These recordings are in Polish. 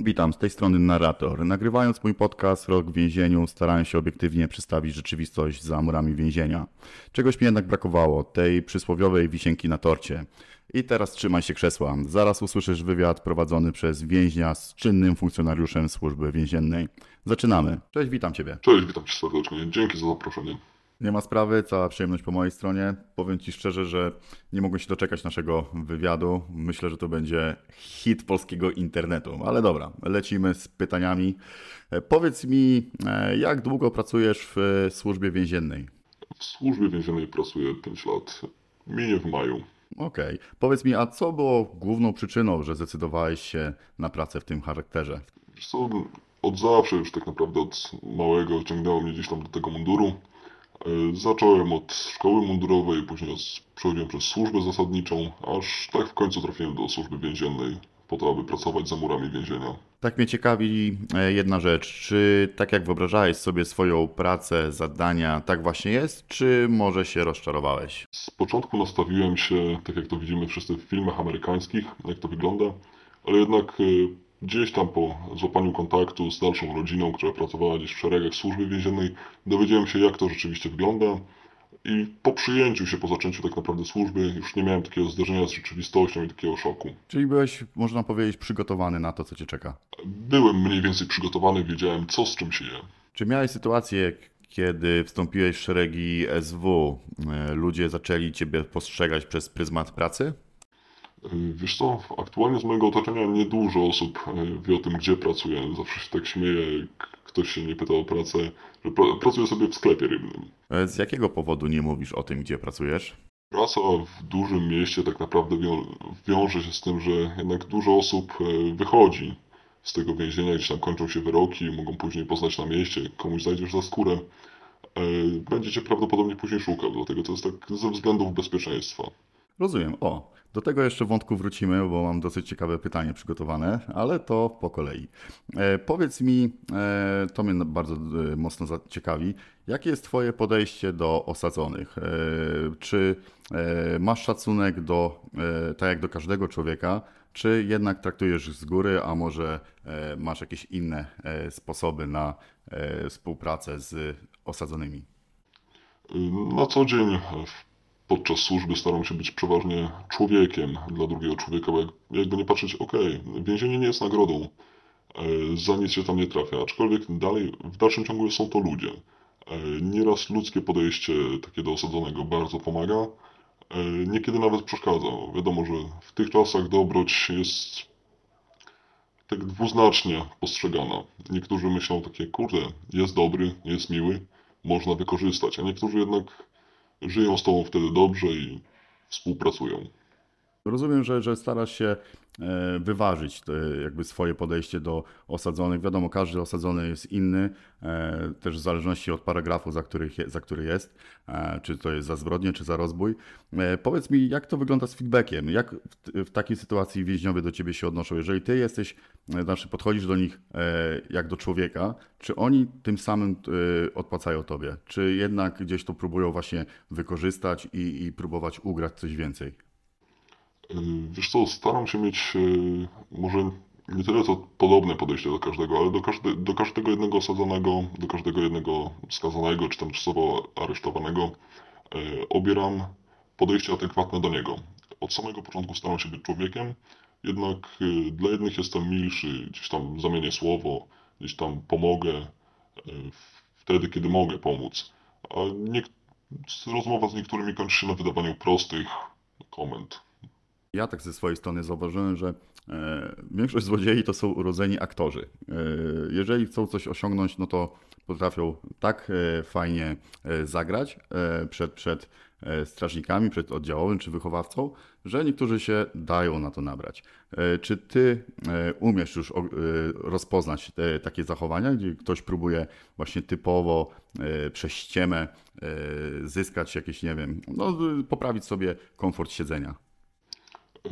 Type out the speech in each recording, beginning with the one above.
Witam, z tej strony narrator. Nagrywając mój podcast Rok w więzieniu, starałem się obiektywnie przedstawić rzeczywistość za murami więzienia. Czegoś mi jednak brakowało, tej przysłowiowej wisienki na torcie. I teraz trzymaj się krzesła. Zaraz usłyszysz wywiad prowadzony przez więźnia z czynnym funkcjonariuszem służby więziennej. Zaczynamy. Cześć, witam Ciebie. Cześć, witam Cię serdecznie. Dzięki za zaproszenie. Nie ma sprawy, cała przyjemność po mojej stronie. Powiem Ci szczerze, że nie mogę się doczekać naszego wywiadu. Myślę, że to będzie hit polskiego internetu. Ale dobra, lecimy z pytaniami. E, Powiedz mi, e, jak długo pracujesz w służbie więziennej? W służbie więziennej pracuję 5 lat. Minie w maju. Okej. Powiedz mi, a co było główną przyczyną, że zdecydowałeś się na pracę w tym charakterze? Wiesz co, od zawsze już tak naprawdę od małego ciągnęło mnie gdzieś tam do tego munduru. E, Zacząłem od szkoły mundurowej, później od- przechodziłem przez służbę zasadniczą, aż tak w końcu trafiłem do służby więziennej, po to, aby pracować za murami więzienia. Tak mnie ciekawi e, jedna rzecz. Czy tak jak wyobrażałeś sobie swoją pracę, zadania, tak właśnie jest, czy może się rozczarowałeś? Z początku nastawiłem się, tak jak to widzimy wszyscy w filmach amerykańskich, jak to wygląda, ale jednak e, gdzieś tam po złapaniu kontaktu z dalszą rodziną, która pracowała gdzieś w szeregach służby więziennej, dowiedziałem się, jak to rzeczywiście wygląda. I po przyjęciu się, po zaczęciu tak naprawdę służby, już nie miałem takiego zderzenia z rzeczywistością i takiego szoku. Czyli byłeś, można powiedzieć, przygotowany na to, co cię czeka. Byłem mniej więcej przygotowany, wiedziałem, co z czym się je. Czy miałeś sytuację, kiedy wstąpiłeś w szeregi SW, e, ludzie zaczęli ciebie postrzegać przez pryzmat pracy? Y, Wiesz co, aktualnie z mojego otoczenia niedużo osób y, wie o tym, gdzie pracuję. Zawsze się tak śmieję, ktoś się nie pyta o pracę, że pra pracuję sobie w sklepie rybnym. E, Z jakiego powodu nie mówisz o tym, gdzie pracujesz? Praca w dużym mieście tak naprawdę wią wiąże się z tym, że jednak dużo osób wychodzi z tego więzienia, gdzieś tam kończą się wyroki, mogą później poznać na mieście, komuś zajdziesz za skórę. Będzie cię prawdopodobnie później szukał, dlatego to jest tak ze względów bezpieczeństwa. Rozumiem. O, do tego jeszcze wątku wrócimy, bo mam dosyć ciekawe pytanie przygotowane, ale to po kolei. E, powiedz mi, e, to mnie bardzo e, mocno ciekawi, jakie jest Twoje podejście do osadzonych? E, czy e, masz szacunek do, e, tak jak do każdego człowieka, czy jednak traktujesz z góry, a może masz jakieś inne sposoby na współpracę z osadzonymi? Na co dzień podczas służby staram się być przeważnie człowiekiem dla drugiego człowieka, bo jak, jakby nie patrzeć, okej, więzienie nie jest nagrodą, e, za nic się tam nie trafia, aczkolwiek dalej, w dalszym ciągu są to ludzie. E, Nieraz ludzkie podejście takie do osadzonego bardzo pomaga, e, niekiedy nawet przeszkadza. Wiadomo, że w tych czasach dobroć jest tak dwuznacznie postrzegana. Niektórzy myślą takie, kurde, jest dobry, jest miły, można wykorzystać, a niektórzy jednak żyją z tobą wtedy dobrze i współpracują. Rozumiem, że, że starasz się e, wyważyć jakby swoje podejście do osadzonych. Wiadomo, każdy osadzony jest inny, e, też w zależności od paragrafu, za, za który jest, e, czy to jest za zbrodnię, czy za rozbój. Powiedz mi, jak to wygląda z feedbackiem? Jak w, w takiej sytuacji więźniowie do ciebie się odnoszą? Jeżeli ty jesteś, znaczy podchodzisz do nich jak do człowieka, czy oni tym samym odpłacają tobie? Czy jednak gdzieś to próbują właśnie wykorzystać i, i próbować ugrać coś więcej? Yy, Wiesz co, staram się mieć yy, może nie tyle co podobne podejście do każdego, ale do, każde, do każdego jednego osadzonego, do każdego jednego skazanego czy tam czasowo aresztowanego yy, obieram podejście adekwatne do niego. Od samego początku staram się być człowiekiem, jednak yy, dla jednych jestem milszy, gdzieś tam zamienię słowo, gdzieś tam pomogę wtedy, kiedy mogę pomóc. A nie, rozmowa z niektórymi kończy się na wydawaniu prostych komend. Ja tak ze swojej strony zauważyłem, że e, większość złodziei to są urodzeni aktorzy. E, jeżeli chcą coś osiągnąć, no to potrafią tak e, fajnie zagrać przed, przed strażnikami, przed oddziałowym czy wychowawcą, że niektórzy się dają na to nabrać. Czy ty umiesz już rozpoznać te, takie zachowania, gdzie ktoś próbuje właśnie typowo przez ściemę zyskać jakieś, nie wiem, no, poprawić sobie komfort siedzenia?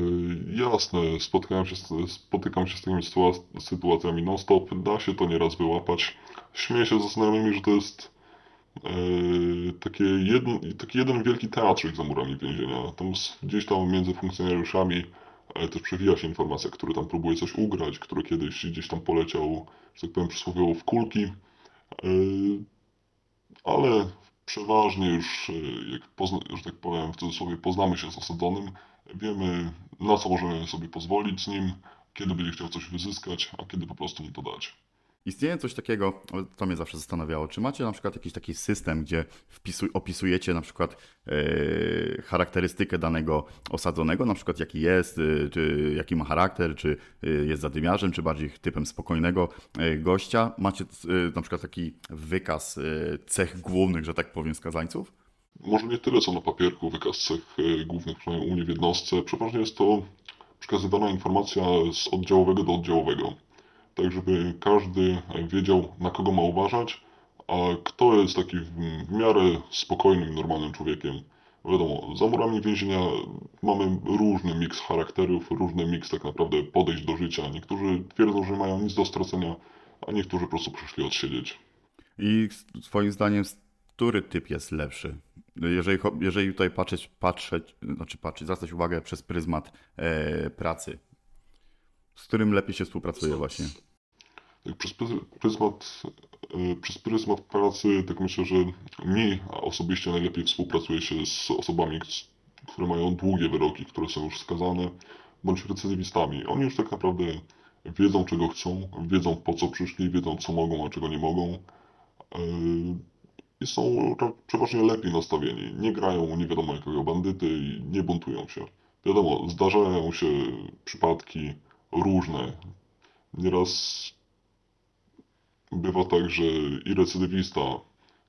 Y, Jasne, spotkałem się spotykam się z takimi sytua- sytuacjami non-stop. Da się to nieraz wyłapać. Śmieję się ze znajomymi, że to jest e, takie taki jeden wielki teatrzyk za murami więzienia. Tam gdzieś tam między funkcjonariuszami e, też przewija się informacja, który tam próbuje coś ugrać, który kiedyś gdzieś tam poleciał, że tak powiem, przysłowiowo w kulki, e, ale przeważnie już, jak pozna, że tak powiem, w cudzysłowie poznamy się z osadzonym, wiemy na co możemy sobie pozwolić z nim, kiedy będzie chciał coś wyzyskać, a kiedy po prostu mu to dać. Istnieje coś takiego, to mnie zawsze zastanawiało, czy macie na przykład jakiś taki system, gdzie wpisuj, opisujecie na przykład yy, charakterystykę danego osadzonego, na przykład jaki jest, yy, czy jaki ma charakter, czy yy, jest zadymiarzem, czy bardziej typem spokojnego gościa. Macie na przykład taki wykaz cech głównych, że tak powiem, skazańców? Może nie tyle co na papierku wykaz cech głównych, przynajmniej u w jednostce. Przeważnie jest to przekazywana informacja z oddziałowego do oddziałowego tak żeby każdy wiedział, na kogo ma uważać, a kto jest taki w miarę spokojnym, normalnym człowiekiem. Wiadomo, za murami więzienia mamy różny miks charakterów, różny miks tak naprawdę podejść do życia. Niektórzy twierdzą, że mają nic do stracenia, a niektórzy po prostu przyszli odsiedzieć. I twoim zdaniem, który typ jest lepszy? Jeżeli, jeżeli tutaj patrzeć, patrzeć, znaczy patrzeć, zwracać uwagę przez pryzmat e, pracy, z którym lepiej się współpracuje właśnie? przez pryzmat, e, przez pryzmat pracy, tak myślę, że mi osobiście najlepiej współpracuje się z osobami, które mają długie wyroki, które są już skazane, bądź recydywistami. Oni już tak naprawdę wiedzą, czego chcą, wiedzą po co przyszli, wiedzą co mogą, a czego nie mogą. I są przeważnie lepiej nastawieni. Nie grają nie wiadomo jakiego bandyty i nie buntują się. Wiadomo, zdarzają się przypadki różne. Nieraz bywa tak, że i recydywista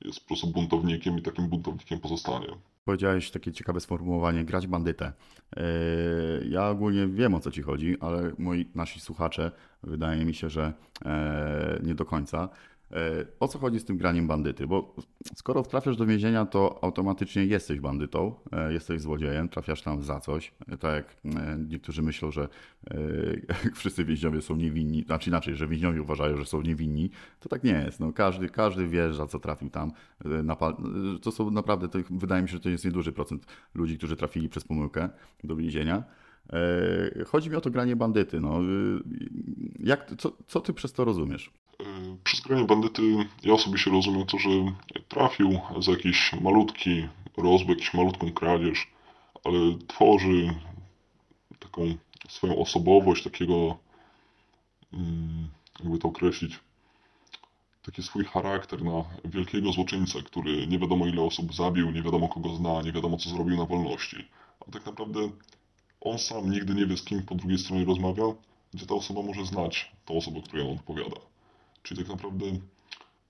jest po prostu buntownikiem i takim buntownikiem pozostanie. Powiedziałeś takie ciekawe sformułowanie, grać bandytę. Yy, ja ogólnie wiem o co ci chodzi, ale moi, nasi słuchacze wydaje mi się, że e, nie do końca. E, o co chodzi z tym graniem bandyty? Bo skoro trafiasz do więzienia, to automatycznie jesteś bandytą, e, jesteś złodziejem, trafiasz tam za coś. E, tak jak niektórzy myślą, że wszyscy więźniowie są niewinni, znaczy inaczej, że więźniowie uważają, że są niewinni, to tak nie jest. No, każdy, każdy wie, za co trafił tam. To są naprawdę, to wydaje mi się, że to jest nieduży procent ludzi, którzy trafili przez pomyłkę do więzienia. Chodzi mi o to granie bandyty. No, jak, co, co ty przez to rozumiesz? Przez granie bandyty ja osobiście rozumiem to, że trafił za jakiś malutki rozbieg, jakiś malutką kradzież, ale tworzy taką swoją osobowość, takiego, mm, jakby to określić, taki swój charakter na wielkiego złoczyńcę, który nie wiadomo ile osób zabił, nie wiadomo kogo zna, nie wiadomo co zrobił na wolności. A tak naprawdę on sam nigdy nie wie z kim po drugiej stronie rozmawia, gdzie ta osoba może znać tą osobę, której on odpowiada. Czyli tak naprawdę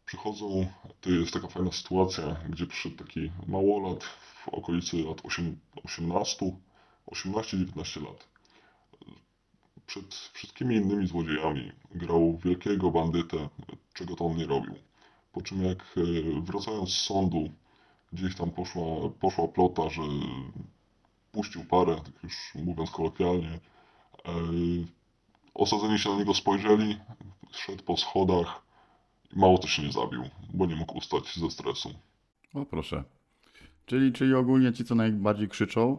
przychodzą, to jest taka fajna sytuacja, gdzie przyszedł taki małolat w okolicy lat 18, 18-19 lat. Przed wszystkimi innymi złodziejami grał wielkiego bandytę, czego to on nie robił. Po czym jak e, wracając z sądu, gdzieś tam poszła, poszła plota, że puścił parę, tak już mówiąc kolokwialnie, e, osadzeni się na niego spojrzeli, szedł po schodach i mało to się nie zabił, bo nie mógł ustać ze stresu. O proszę. Czyli, czyli ogólnie ci, co najbardziej krzyczą,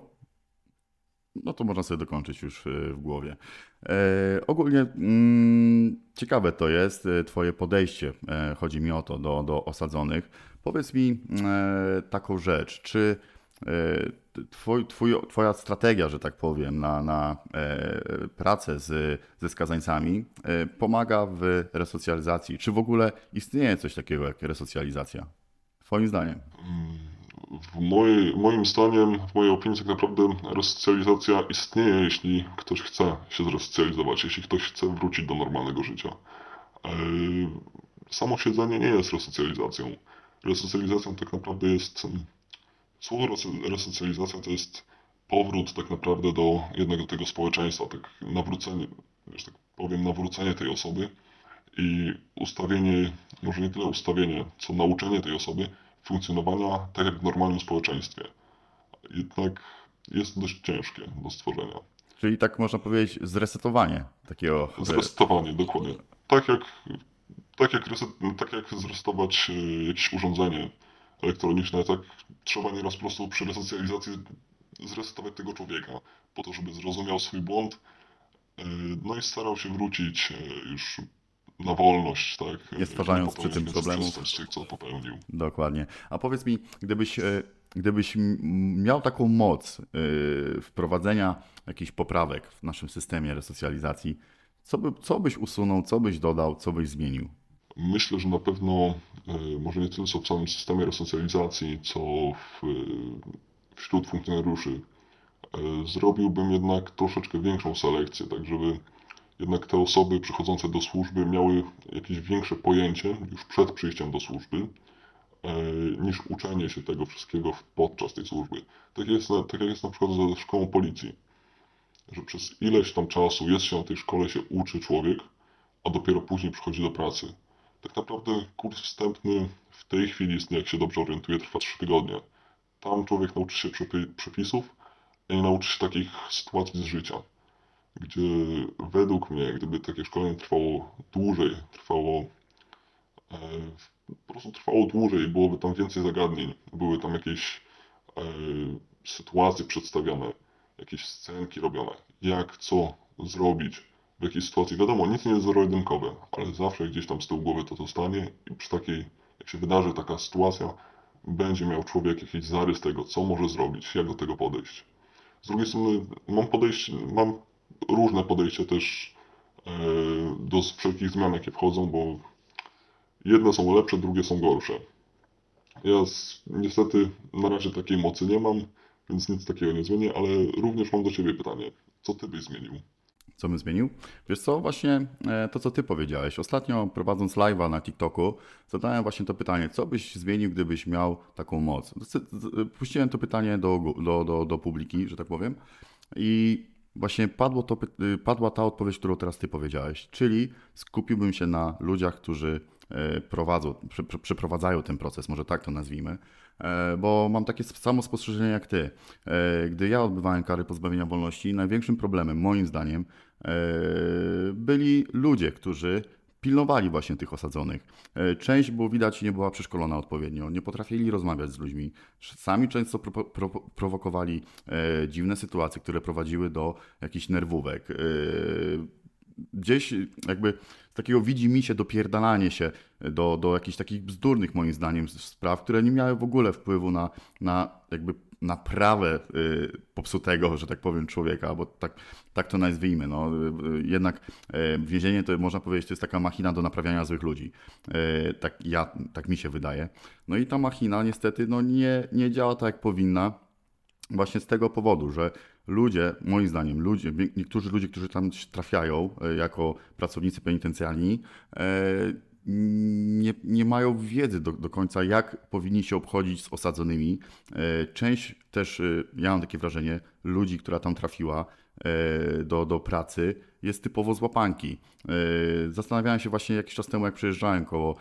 no to można sobie dokończyć już e, w głowie. E, ogólnie mm, ciekawe to jest e, Twoje podejście, e, chodzi mi o to, do, do osadzonych. Powiedz mi e, taką rzecz, czy E, twój, twój, twoja strategia, że tak powiem, na, na e, pracę z, ze skazańcami e, pomaga w resocjalizacji? Czy w ogóle istnieje coś takiego jak resocjalizacja? Twoim zdaniem? W mojej, moim zdaniem, w mojej opinii, tak naprawdę resocjalizacja istnieje, jeśli ktoś chce się zresocjalizować, jeśli ktoś chce wrócić do normalnego życia. Samo siedzenie nie jest resocjalizacją. Resocjalizacją tak naprawdę jest Słowo resocjalizacja to jest powrót tak naprawdę do jednego tego społeczeństwa, tak nawrócenie, że tak powiem, nawrócenie tej osoby i ustawienie, może nie tyle ustawienie, co nauczenie tej osoby funkcjonowania tak jak w normalnym społeczeństwie. Jednak jest dość ciężkie do stworzenia. Czyli tak można powiedzieć zresetowanie takiego... Zresetowanie, dokładnie. Tak jak, tak jak, reset, tak jak zresetować e, jakieś urządzenie, elektroniczne, tak trzeba nieraz po prostu przy resocjalizacji zresetować tego człowieka. po to, żeby zrozumiał swój błąd, e, no i starał się wrócić e, już na wolność, tak? Nie stwarzając przy tym problemów. co popełnił. Dokładnie. A powiedz mi, gdybyś, e, gdybyś miał taką moc wprowadzenia jakichś poprawek w naszym systemie resocjalizacji, co, by, co byś usunął, co byś dodał, co byś zmienił? Myślę, że na pewno e, może nie tyle co w samym systemie resocjalizacji, co w, wśród funkcjonariuszy e, zrobiłbym jednak troszeczkę większą selekcję, tak żeby jednak te osoby przychodzące do służby miały jakieś większe pojęcie już przed przyjściem do służby, e, niż uczenie się tego wszystkiego podczas tej służby. Tak jest, tak jak jest na przykład ze szkołą policji, że przez ileś tam czasu jest się na tej szkole, się uczy człowiek, a dopiero później przychodzi do pracy. Tak naprawdę kurs wstępny w tej chwili jak się dobrze orientuję, trwa 3 tygodnie. Tam człowiek nauczy się przepi- przepisów i nie nauczy się takich sytuacji z życia, gdzie według mnie, gdyby takie szkolenie trwało dłużej, trwało e, po prostu trwało dłużej, byłoby tam więcej zagadnień, były tam jakieś e, sytuacje przedstawione, jakieś scenki robione, jak co zrobić w jakiej sytuacji. Wiadomo, nic nie jest zero-jedynkowe, ale zawsze gdzieś tam z tyłu głowy to zostanie i przy takiej, jak się wydarzy taka sytuacja, będzie miał człowiek jakiś zarys tego, co może zrobić, jak do tego podejść. Z drugiej strony mam podejście, mam różne podejście też e, do wszelkich zmian, jakie wchodzą, bo jedne są lepsze, drugie są gorsze. Ja z, niestety na razie takiej mocy nie mam, więc nic takiego nie zmienię, ale również mam do Ciebie pytanie. Co Ty byś zmienił? Co bym zmienił? Wiesz co, właśnie e, to, co ty powiedziałeś. Ostatnio prowadząc live'a na TikToku, zadałem właśnie to pytanie, co byś zmienił, gdybyś miał taką moc? Z- Puściłem to pytanie do, do, do, do publiki, że tak powiem, i właśnie padło to, y, padła ta odpowiedź, którą teraz ty powiedziałeś, czyli skupiłbym się na ludziach, którzy e, prowadzą, prze- prze- przeprowadzają ten proces, może tak to nazwijmy, E, bo mam takie samo spostrzeżenie jak ty. Gdy ja odbywałem kary pozbawienia wolności, największym problemem, moim zdaniem, byli ludzie, którzy pilnowali właśnie tych osadzonych. E, Część, było widać, nie była przeszkolona odpowiednio, nie potrafili rozmawiać z ludźmi. Sami często pro, pro, prowokowali e, dziwne sytuacje, które prowadziły do jakichś nerwówek. E, gdzieś jakby z takiego widzi mi się dopierdalanie się do, do jakichś takich bzdurnych moim zdaniem spraw, które nie miały w ogóle wpływu na, na jakby naprawę y, popsutego, że tak powiem, człowieka, bo tak, tak to nazwijmy. No. Y, y, Jednak więzienie to można powiedzieć, to jest taka machina do naprawiania złych ludzi. Tak, ja, tak mi się wydaje. No i ta machina niestety no, nie, nie działa tak, jak powinna. Właśnie z tego powodu, że ludzie, moim zdaniem, ludzie, niektórzy ludzie, którzy tam trafiają jako pracownicy penitencjalni, e, nie, nie mają wiedzy do, do końca, jak powinni się obchodzić z osadzonymi. E, Część też, e, ja mam takie wrażenie, ludzi, która tam trafiła e, do, do pracy, jest typowo z łapanki. E, Zastanawiałem się właśnie jakiś czas temu, jak przejeżdżałem koło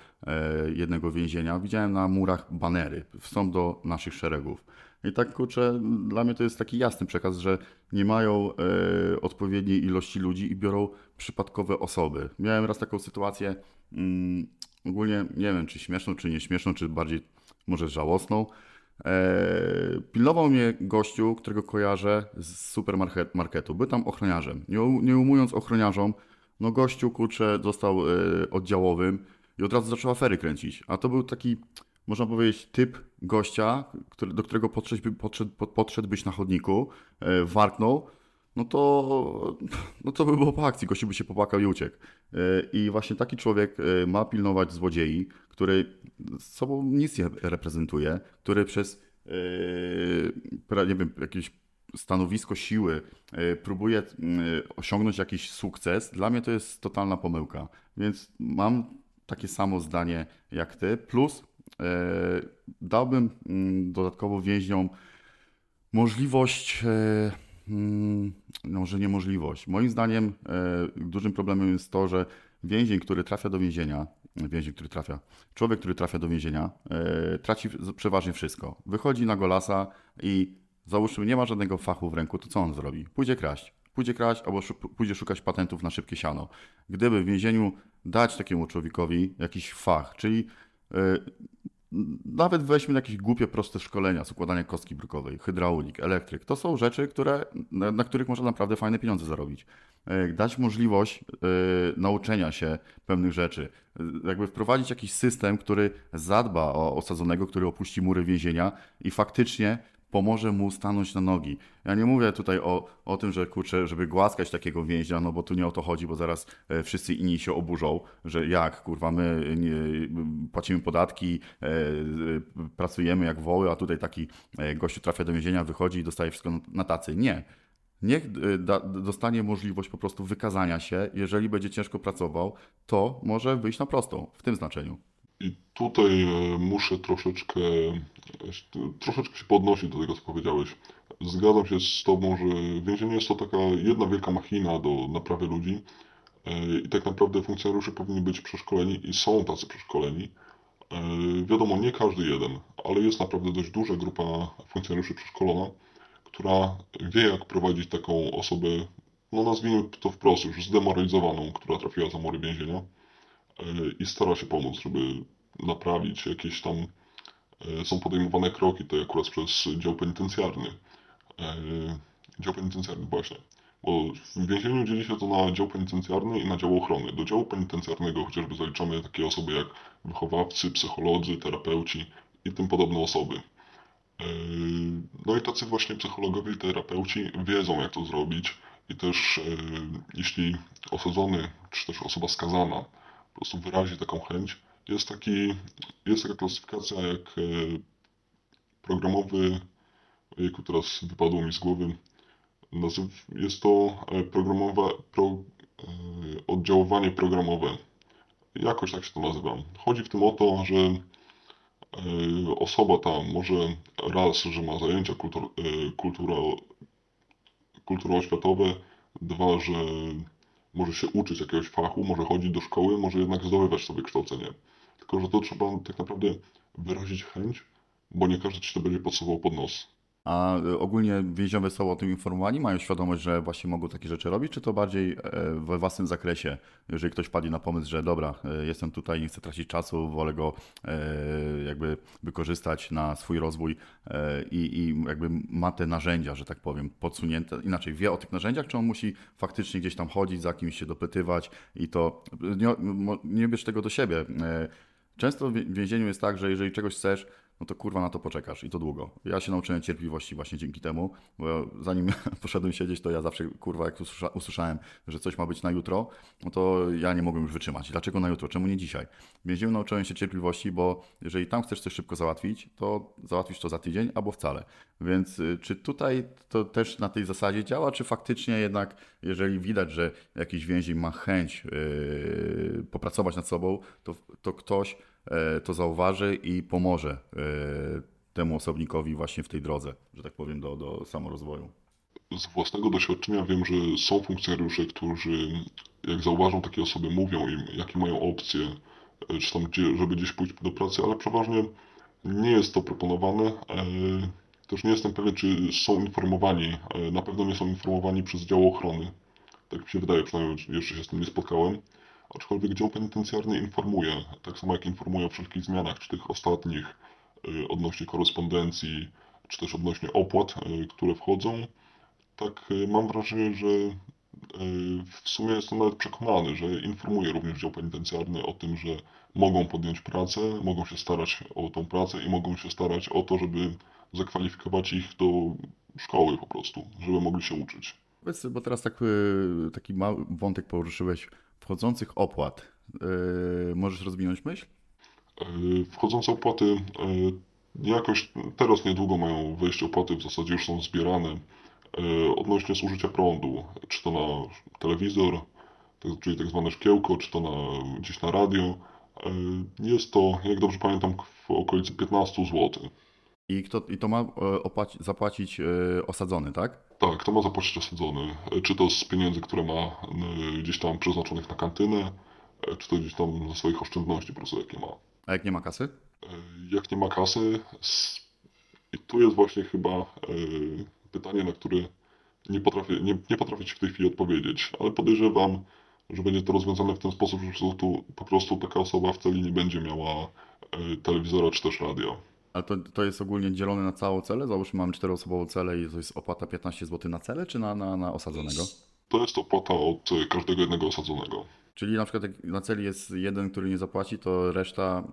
jednego więzienia, widziałem na murach banery, wstąp do naszych szeregów. I tak kurczę, dla mnie to jest taki jasny przekaz, że nie mają odpowiedniej ilości ludzi i biorą przypadkowe osoby. Miałem raz taką sytuację, mm, ogólnie nie wiem, czy śmieszną, czy nieśmieszną, czy bardziej może żałosną. E, pilnował mnie gościu, którego kojarzę z supermarketu. Był tam ochroniarzem. Nie, u- nie umując ochroniarzom, no gościu, kurczę, został e, oddziałowym i od razu zaczął afery kręcić. A to był taki, można powiedzieć, typ gościa, który, do którego podszedł, podszedł, pod- podszedłbyś na chodniku, e, warknął, no to, no to by było po akcji, gościu by się popłakał i uciekł. E, I właśnie taki człowiek e, ma pilnować złodziei, który sobą nic nie reprezentuje, który przez, e, nie wiem, jakieś stanowisko siły próbuje osiągnąć jakiś sukces, dla mnie to jest totalna pomyłka. Więc mam takie samo zdanie jak ty, plus dałbym mm, dodatkowo więźniom możliwość, no, może nie możliwość. Moim zdaniem e, dużym problemem jest to, że więzień, który trafia do więzienia, więzień, który trafia, człowiek, który trafia do więzienia, e, traci przeważnie wszystko. Wychodzi na golasa i załóżmy, nie ma żadnego fachu w ręku, to co on zrobi? Pójdzie kraść. Pójdzie kraść albo pójdzie szukać patentów na szybkie siano. Gdyby w więzieniu dać takiemu człowiekowi jakiś fach, czyli e, nawet weźmy jakieś głupie, proste szkolenia z układania kostki brukowej, hydraulik, elektryk. To są rzeczy, które, na, na których można naprawdę fajne pieniądze zarobić. E, dać możliwość y, nauczenia się pewnych rzeczy. Jakby wprowadzić jakiś system, który zadba o osadzonego, który opuści mury więzienia i faktycznie pomoże mu stanąć na nogi. Ja nie mówię tutaj o, o tym, że kurczę, żeby głaskać takiego więźnia, no bo tu nie o to chodzi, bo zaraz e, wszyscy inni się oburzą, że jak, kurwa, my nie, płacimy podatki, e, pracujemy jak woły, a tutaj taki e, gościu trafia do więzienia, wychodzi i dostaje wszystko na tacy. Nie. Niech da, dostanie możliwość po prostu wykazania się. Jeżeli będzie ciężko pracował, to może wyjść na prostą w tym znaczeniu. I tutaj e, muszę troszeczkę, e, troszeczkę się podnosić do tego, co powiedziałeś. Zgadzam się z Tobą, że więzienie jest to taka jedna wielka machina do naprawy ludzi e, i tak naprawdę funkcjonariusze powinni być przeszkoleni i są tacy przeszkoleni. Wiadomo, nie każdy jeden, ale jest naprawdę dość duża grupa funkcjonariuszy przeszkolona, która wie, jak prowadzić taką osobę, no nazwijmy to wprost, już zdemoralizowaną, która trafiła za mury więzienia i stara się pomóc, żeby naprawić jakieś tam e, są podejmowane kroki, to akurat przez dział penitencjarny. E, dział penitencjarny właśnie. Bo w więzieniu dzieli się to na dział penitencjarny i na dział ochrony. Do działu penitencjarnego chociażby zaliczamy takie osoby jak wychowawcy, psycholodzy, terapeuci i tym podobne osoby. E, no i tacy właśnie psychologowie i terapeuci wiedzą jak to zrobić i też jeśli osadzony, czy też osoba skazana po prostu wyrazi taką chęć. Jest, taki, jest taka klasyfikacja jak e, programowy, jejku teraz wypadło mi z głowy, jest to e, programowe, pro, e, oddziaływanie programowe. Jakoś tak się to nazywa. Chodzi w tym o to, że osoba ta może raz, że ma zajęcia kultur, kultura, kulturowo-oświatowe, dwa, że może się uczyć jakiegoś fachu, może chodzić do szkoły, może jednak zdobywać sobie kształcenie. Tylko, że to trzeba tak naprawdę wyrazić chęć, bo nie każdy ci to będzie podsuwał pod nos. A y, ogólnie więźniowie są o tym informowani? Mają świadomość, że właśnie mogą takie rzeczy robić, czy to bardziej e, we własnym zakresie? Jeżeli ktoś padnie na pomysł, że dobra, e, jestem tutaj, nie chcę tracić czasu, wolę go e, jakby wykorzystać na swój rozwój i, i jakby ma te narzędzia, że tak powiem, podsunięte. Inaczej, wie o tych narzędziach, czy on musi faktycznie gdzieś tam chodzić, za kimś się dopytywać i to nie, nie bierz tego do siebie. Często w więzieniu jest tak, że jeżeli czegoś chcesz, no to kurwa na to poczekasz i to długo. Ja się nauczyłem cierpliwości właśnie dzięki temu, bo zanim poszedłem siedzieć, to ja zawsze kurwa jak usłyszałem, że coś ma być na jutro, no to ja nie mogłem już wytrzymać. Dlaczego na jutro? Czemu nie dzisiaj? W nauczyłem się cierpliwości, bo jeżeli tam chcesz coś szybko załatwić, to załatwisz to za tydzień albo wcale. Więc y, czy tutaj to też na tej zasadzie działa, czy faktycznie jednak, jeżeli widać, że jakiś więzień ma chęć yy, popracować nad sobą, to, to ktoś to zauważy i pomoże e, temu osobnikowi właśnie w tej drodze, że tak powiem, do, do samorozwoju. Z własnego doświadczenia wiem, że są funkcjonariusze, którzy jak zauważą takie osoby, mówią im, jakie mają opcje, e, czy tam, żeby gdzieś pójść do pracy, ale przeważnie nie jest to proponowane. Też nie jestem pewien, czy są informowani. Na pewno nie są informowani przez dział ochrony. Tak mi się wydaje, przynajmniej jeszcze się z tym nie spotkałem aczkolwiek dział penitencjarny informuje, tak samo jak informuje o wszelkich zmianach, czy tych ostatnich y, odnośnie korespondencji, czy też odnośnie opłat, y, które wchodzą, tak y, mam wrażenie, że w sumie jestem nawet przekonany, że informuje również dział penitencjarny o tym, że mogą podjąć pracę, mogą się starać o tą pracę i mogą się starać o to, żeby zakwalifikować ich do szkoły po prostu, żeby mogli się uczyć. Bo teraz tak, taki mały wątek poruszyłeś wchodzących opłat. Yy, możesz rozwinąć myśl? Yy, wchodzące opłaty yy, jakoś teraz niedługo mają wejść opłaty, w zasadzie już są zbierane odnośnie zużycia prądu, czy to na telewizor, tak, czyli tak zwane szkiełko, czy to na, gdzieś na radio. Jest to, jak dobrze pamiętam, w okolicy 15 zł. I, kto, i to ma opłaci, zapłacić osadzony, tak? Tak, to ma zapłacić osadzony. Czy to z pieniędzy, które ma gdzieś tam przeznaczonych na kantynę, e, czy to gdzieś tam ze swoich oszczędności po prostu jakie ma. A jak nie ma kasy? E, jak nie ma kasy, i tu jest właśnie chyba e, pytanie, na które nie potrafię, nie, nie potrafię Ci w tej chwili odpowiedzieć, ale podejrzewam, że będzie to rozwiązane w ten sposób, że po prostu, po prostu taka osoba w celi nie będzie miała e, telewizora czy też radia. Ale to, to jest ogólnie dzielone na całą celę? Załóżmy, mamy czteroosobową celę i to jest opłata 15 zł na celę, czy na, na, na osadzonego? To jest opłata od każdego jednego osadzonego. Czyli na przykład jak na celi jest jeden, który nie zapłaci, to reszta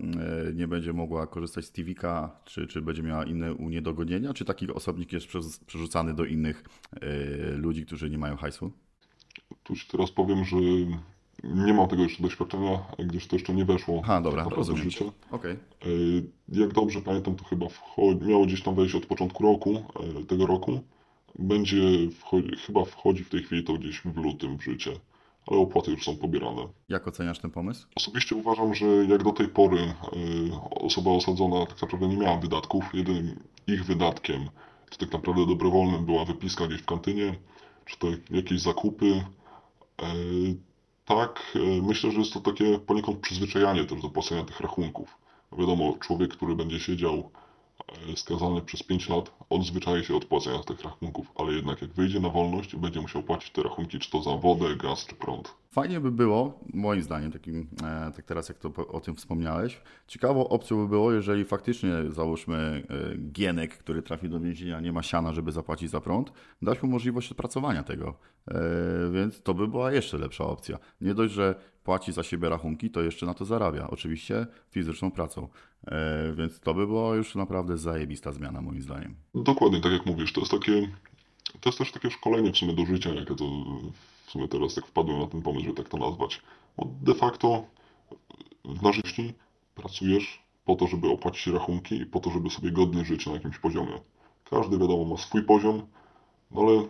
e, nie będzie mogła korzystać z TVK, czy, czy będzie miała inne uniedogodnienia, czy taki osobnik jest przerz- przerzucany do innych e, ludzi, którzy nie mają hajsu? Tu ci teraz powiem, że nie mam tego jeszcze doświadczenia, gdyż to jeszcze nie weszło Aha, dobra, w życie. Okej. E, Jak dobrze pamiętam, to chyba miało gdzieś tam wejść od początku roku, e, tego roku. Będzie, wchodzi, chyba wchodzi w tej chwili to gdzieś w lutym w życie, ale opłaty już są pobierane. Jak oceniasz ten pomysł? Osobiście uważam, że jak do tej pory e, osoba osadzona tak naprawdę nie miała wydatków, jedynym ich wydatkiem, to tak naprawdę dobrowolnym była wypiska gdzieś w kantynie, czy to jakieś zakupy. Tak, e, myślę, że jest to takie poniekąd przyzwyczajanie też do płacenia tych rachunków. No Wiadomo, człowiek, który będzie siedział skazany przez 5 lat, odzwyczaje się od płacenia tych rachunków, ale jednak jak wyjdzie na wolność, będzie musiał płacić te rachunki, czy to za wodę, gaz, czy prąd. Fajnie by było, moim zdaniem, takim, e, tak teraz jak to o tym wspomniałeś, ciekawą opcją by było, jeżeli faktycznie załóżmy e, Gienek, który trafi do więzienia, nie ma siana, żeby zapłacić za prąd, dać mu możliwość odpracowania tego. E, więc to by była jeszcze lepsza opcja. Nie dość, że płaci za siebie rachunki, to jeszcze na to zarabia. Oczywiście fizyczną pracą. E, więc to by była już naprawdę zajebista zmiana, moim zdaniem. Dokładnie, tak jak mówisz, to jest takie, to jest też takie szkolenie w sumie do życia, jak ja to w sumie teraz tak wpadłem na ten pomysł, żeby tak to nazwać. Bo de facto na życiu pracujesz po to, żeby opłacić rachunki i po to, żeby sobie godnie żyć na jakimś poziomie. Każdy wiadomo ma swój poziom, no ale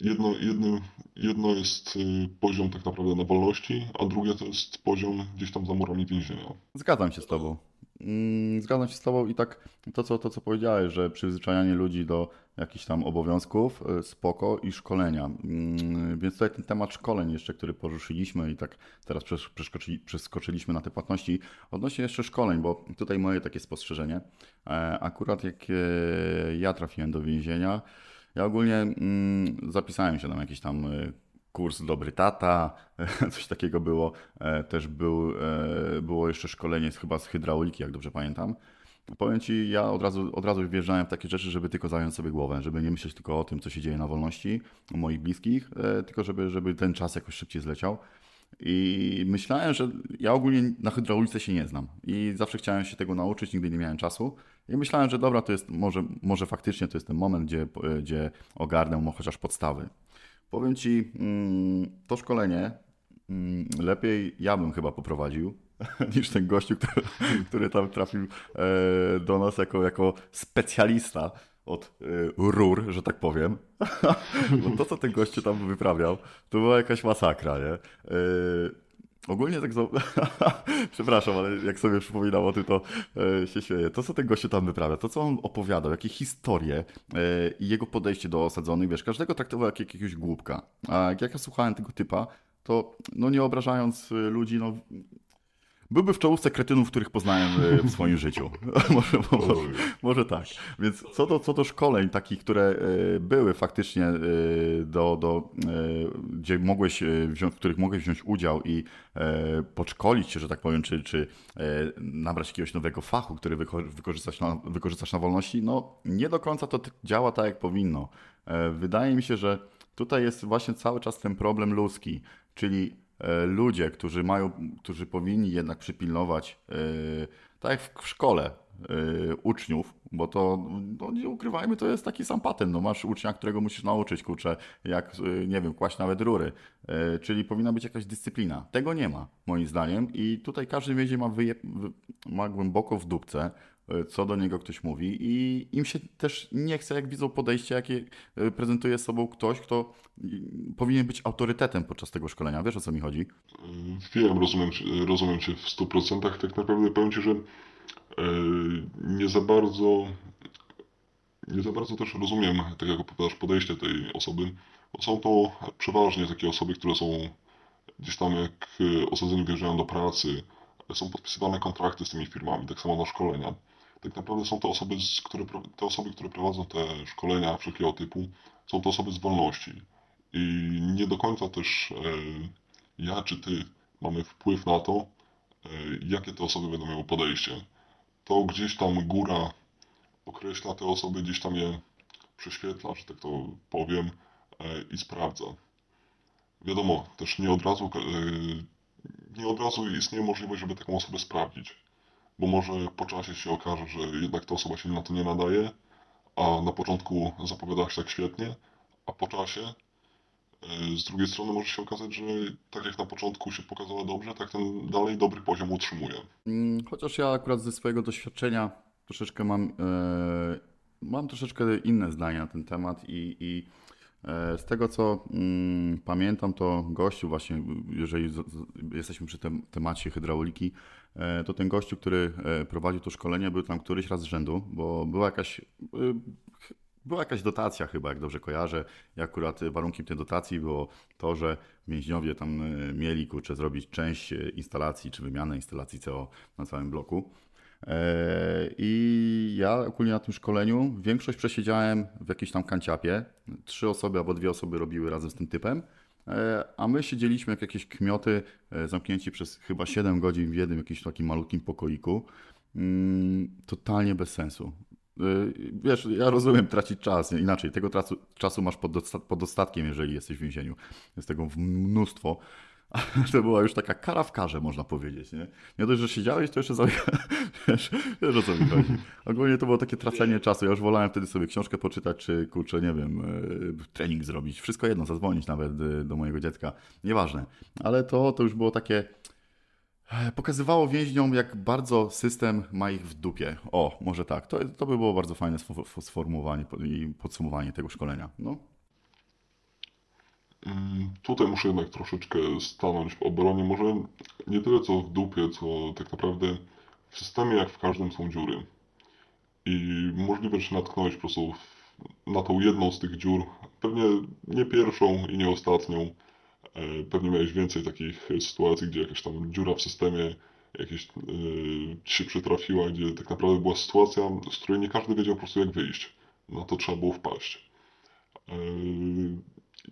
jedno, jedno, jedno jest y, poziom tak naprawdę na wolności, a drugie to jest poziom gdzieś tam za murami więzienia. Zgadzam się z Tobą. Mm, Zgadzam się z Tobą i tak to co, to, co powiedziałeś, że przyzwyczajanie ludzi do jakichś tam obowiązków, y, spoko i szkolenia. Mm, Więc tutaj ten temat szkoleń jeszcze, który poruszyliśmy i tak teraz przeskoczyliśmy na te płatności. Odnośnie jeszcze szkoleń, bo tutaj moje takie spostrzeżenie. E, Akurat jak e, ja trafiłem do więzienia, ja ogólnie mm, zapisałem się na jakiś tam y, kurs Dobry Tata, coś takiego było. E, Też był, e, było jeszcze szkolenie chyba z hydrauliki, jak dobrze pamiętam. Powiem Ci, ja od razu, od razu wjeżdżałem w takie rzeczy, żeby tylko zająć sobie głowę, żeby nie myśleć tylko o tym, co się dzieje na wolności, u moich bliskich, e, tylko żeby, żeby ten czas jakoś szybciej zleciał. I myślałem, że ja ogólnie na hydraulice się nie znam i zawsze chciałem się tego nauczyć, nigdy nie miałem czasu. I myślałem, że dobra, to jest może, może faktycznie to jest ten moment, gdzie, gdzie ogarnę mo- chociaż podstawy. Powiem Ci, mm, to szkolenie mm, lepiej ja bym chyba poprowadził niż ten gościu, który, który tam trafił e, do nas jako, jako specjalista od e, rur, że tak powiem. Bo to, co ten gościu tam wyprawiał, to była jakaś masakra, nie? Ogólnie tak. za- Przepraszam, ale jak sobie przypominam o tym, to e, się śmieję. To, co ten gościu tam wyprawia, to, co on opowiadał, jakie historie e, i jego podejście do osadzonych, wiesz, każdego traktował jak jakiegoś głupka. A jak ja słuchałem tego typa, to no nie obrażając e, ludzi, no. Byłby w czołówce kretynów, których poznałem e, w swoim życiu. może, może, może tak. Więc co do, co do szkoleń takich, które e, były faktycznie, e, do, do, gdzie mogłeś wziąć, w których mogłeś wziąć udział i podszkolić się, że tak powiem, czy, czy nabrać jakiegoś nowego fachu, który wyko- wykorzystasz na, wykorzystasz na wolności, no nie do końca to działa tak, jak powinno. Wydaje mi się, że tutaj jest właśnie cały czas ten problem ludzki, czyli ludzie, którzy mają, którzy powinni jednak przypilnować, e, tak jak w- szkole, e, uczniów, bo to, no nie ukrywajmy, to jest taki sam patent. No masz ucznia, którego musisz nauczyć, kurczę, jak, e, nie wiem, kłaść nawet rury. E, Czyli powinna być jakaś dyscyplina. Tego nie ma, moim zdaniem. I tutaj każdy więzień ma, wyje, wy- ma głęboko w dupce, e, co do niego ktoś mówi i im się też nie chce, jak widzą podejście, jakie e, prezentuje sobą ktoś, kto mm, powinien być autorytetem podczas tego szkolenia. Wiesz, o co mi chodzi? Wiem, rozumiem, rozumiem Cię w 100%. Tak naprawdę powiem Ci, że e, nie za bardzo nie za bardzo też rozumiem, tak jak opowiadasz, podejście tej osoby. Są to przeważnie takie osoby, które są gdzieś tam jak e, osadzeni wjeżdżają do pracy, są podpisywane kontrakty z tymi firmami, tak samo na szkolenia. Tak naprawdę są to osoby, które, te osoby, które prowadzą te szkolenia wszelkiego typu, są to osoby z wolności. I nie do końca też e, ja czy ty mamy wpływ na to, e, jakie te osoby będą miały podejście. To gdzieś tam góra określa te osoby, gdzieś tam je prześwietla, że tak to powiem, i sprawdza. Wiadomo, też nie od razu, nie od razu istnieje możliwość, żeby taką osobę sprawdzić, bo może po czasie się okaże, że jednak ta osoba się na to nie nadaje, a na początku zapowiadała się tak świetnie, a po czasie e, z drugiej strony może się okazać, że tak jak na początku się pokazała dobrze, tak ten dalej dobry poziom utrzymuje. Mm, chociaż ja akurat ze swojego doświadczenia troszeczkę mam, e, mam troszeczkę inne zdanie na ten temat i, i z tego co mm, pamiętam, to gościu właśnie, jeżeli jesteśmy przy tym temacie hydrauliki, e, to ten gościu, który e, prowadził to szkolenie, był tam któryś raz z rzędu, bo była jakaś, e, była jakaś dotacja chyba, jak dobrze kojarzę. I akurat warunkiem tej dotacji było to, że więźniowie tam e, mieli kurczę zrobić część e, instalacji czy wymianę instalacji CO na całym bloku. E, I ja ogólnie na tym szkoleniu większość przesiedziałem w jakiejś tam kanciapie. Trzy osoby albo dwie osoby robiły razem z tym typem. A my siedzieliśmy jak jakieś kmioty, zamknięci przez chyba 7 godzin w jednym jakimś takim malutkim pokoiku. Mm, totalnie bez sensu. Wiesz, ja rozumiem tracić czas, inaczej, tego czasu, czasu masz pod, pod dostatkiem, jeżeli jesteś w więzieniu. Jest tego mnóstwo. To była już taka kara w karze, można powiedzieć. Nie, nie dość, że siedziałeś, to jeszcze sobie, wiesz, wiesz o co mi chodzi. Ogólnie to było takie tracenie czasu. Ja już wolałem wtedy sobie książkę poczytać, czy kurczę, nie wiem, e, trening zrobić. Wszystko jedno, zadzwonić nawet e, do mojego dziecka. Nieważne. Ale to, to już było takie E, pokazywało więźniom, jak bardzo system ma ich w dupie. O, może tak. To, to by było bardzo fajne sformułowanie i podsumowanie tego szkolenia. No. Mm, tutaj muszę jednak troszeczkę stanąć w obronie. Może nie tyle co w dupie, co tak naprawdę w systemie, jak w każdym, są dziury. I możliwe, że natknąłeś po prostu na tą jedną z tych dziur. Pewnie nie pierwszą i nie ostatnią E, pewnie miałeś więcej takich sytuacji, gdzie jakaś tam dziura w systemie jakieś yy, się przytrafiła, gdzie tak naprawdę była sytuacja, z której nie każdy wiedział po prostu jak wyjść. Na to trzeba było wpaść. Yy,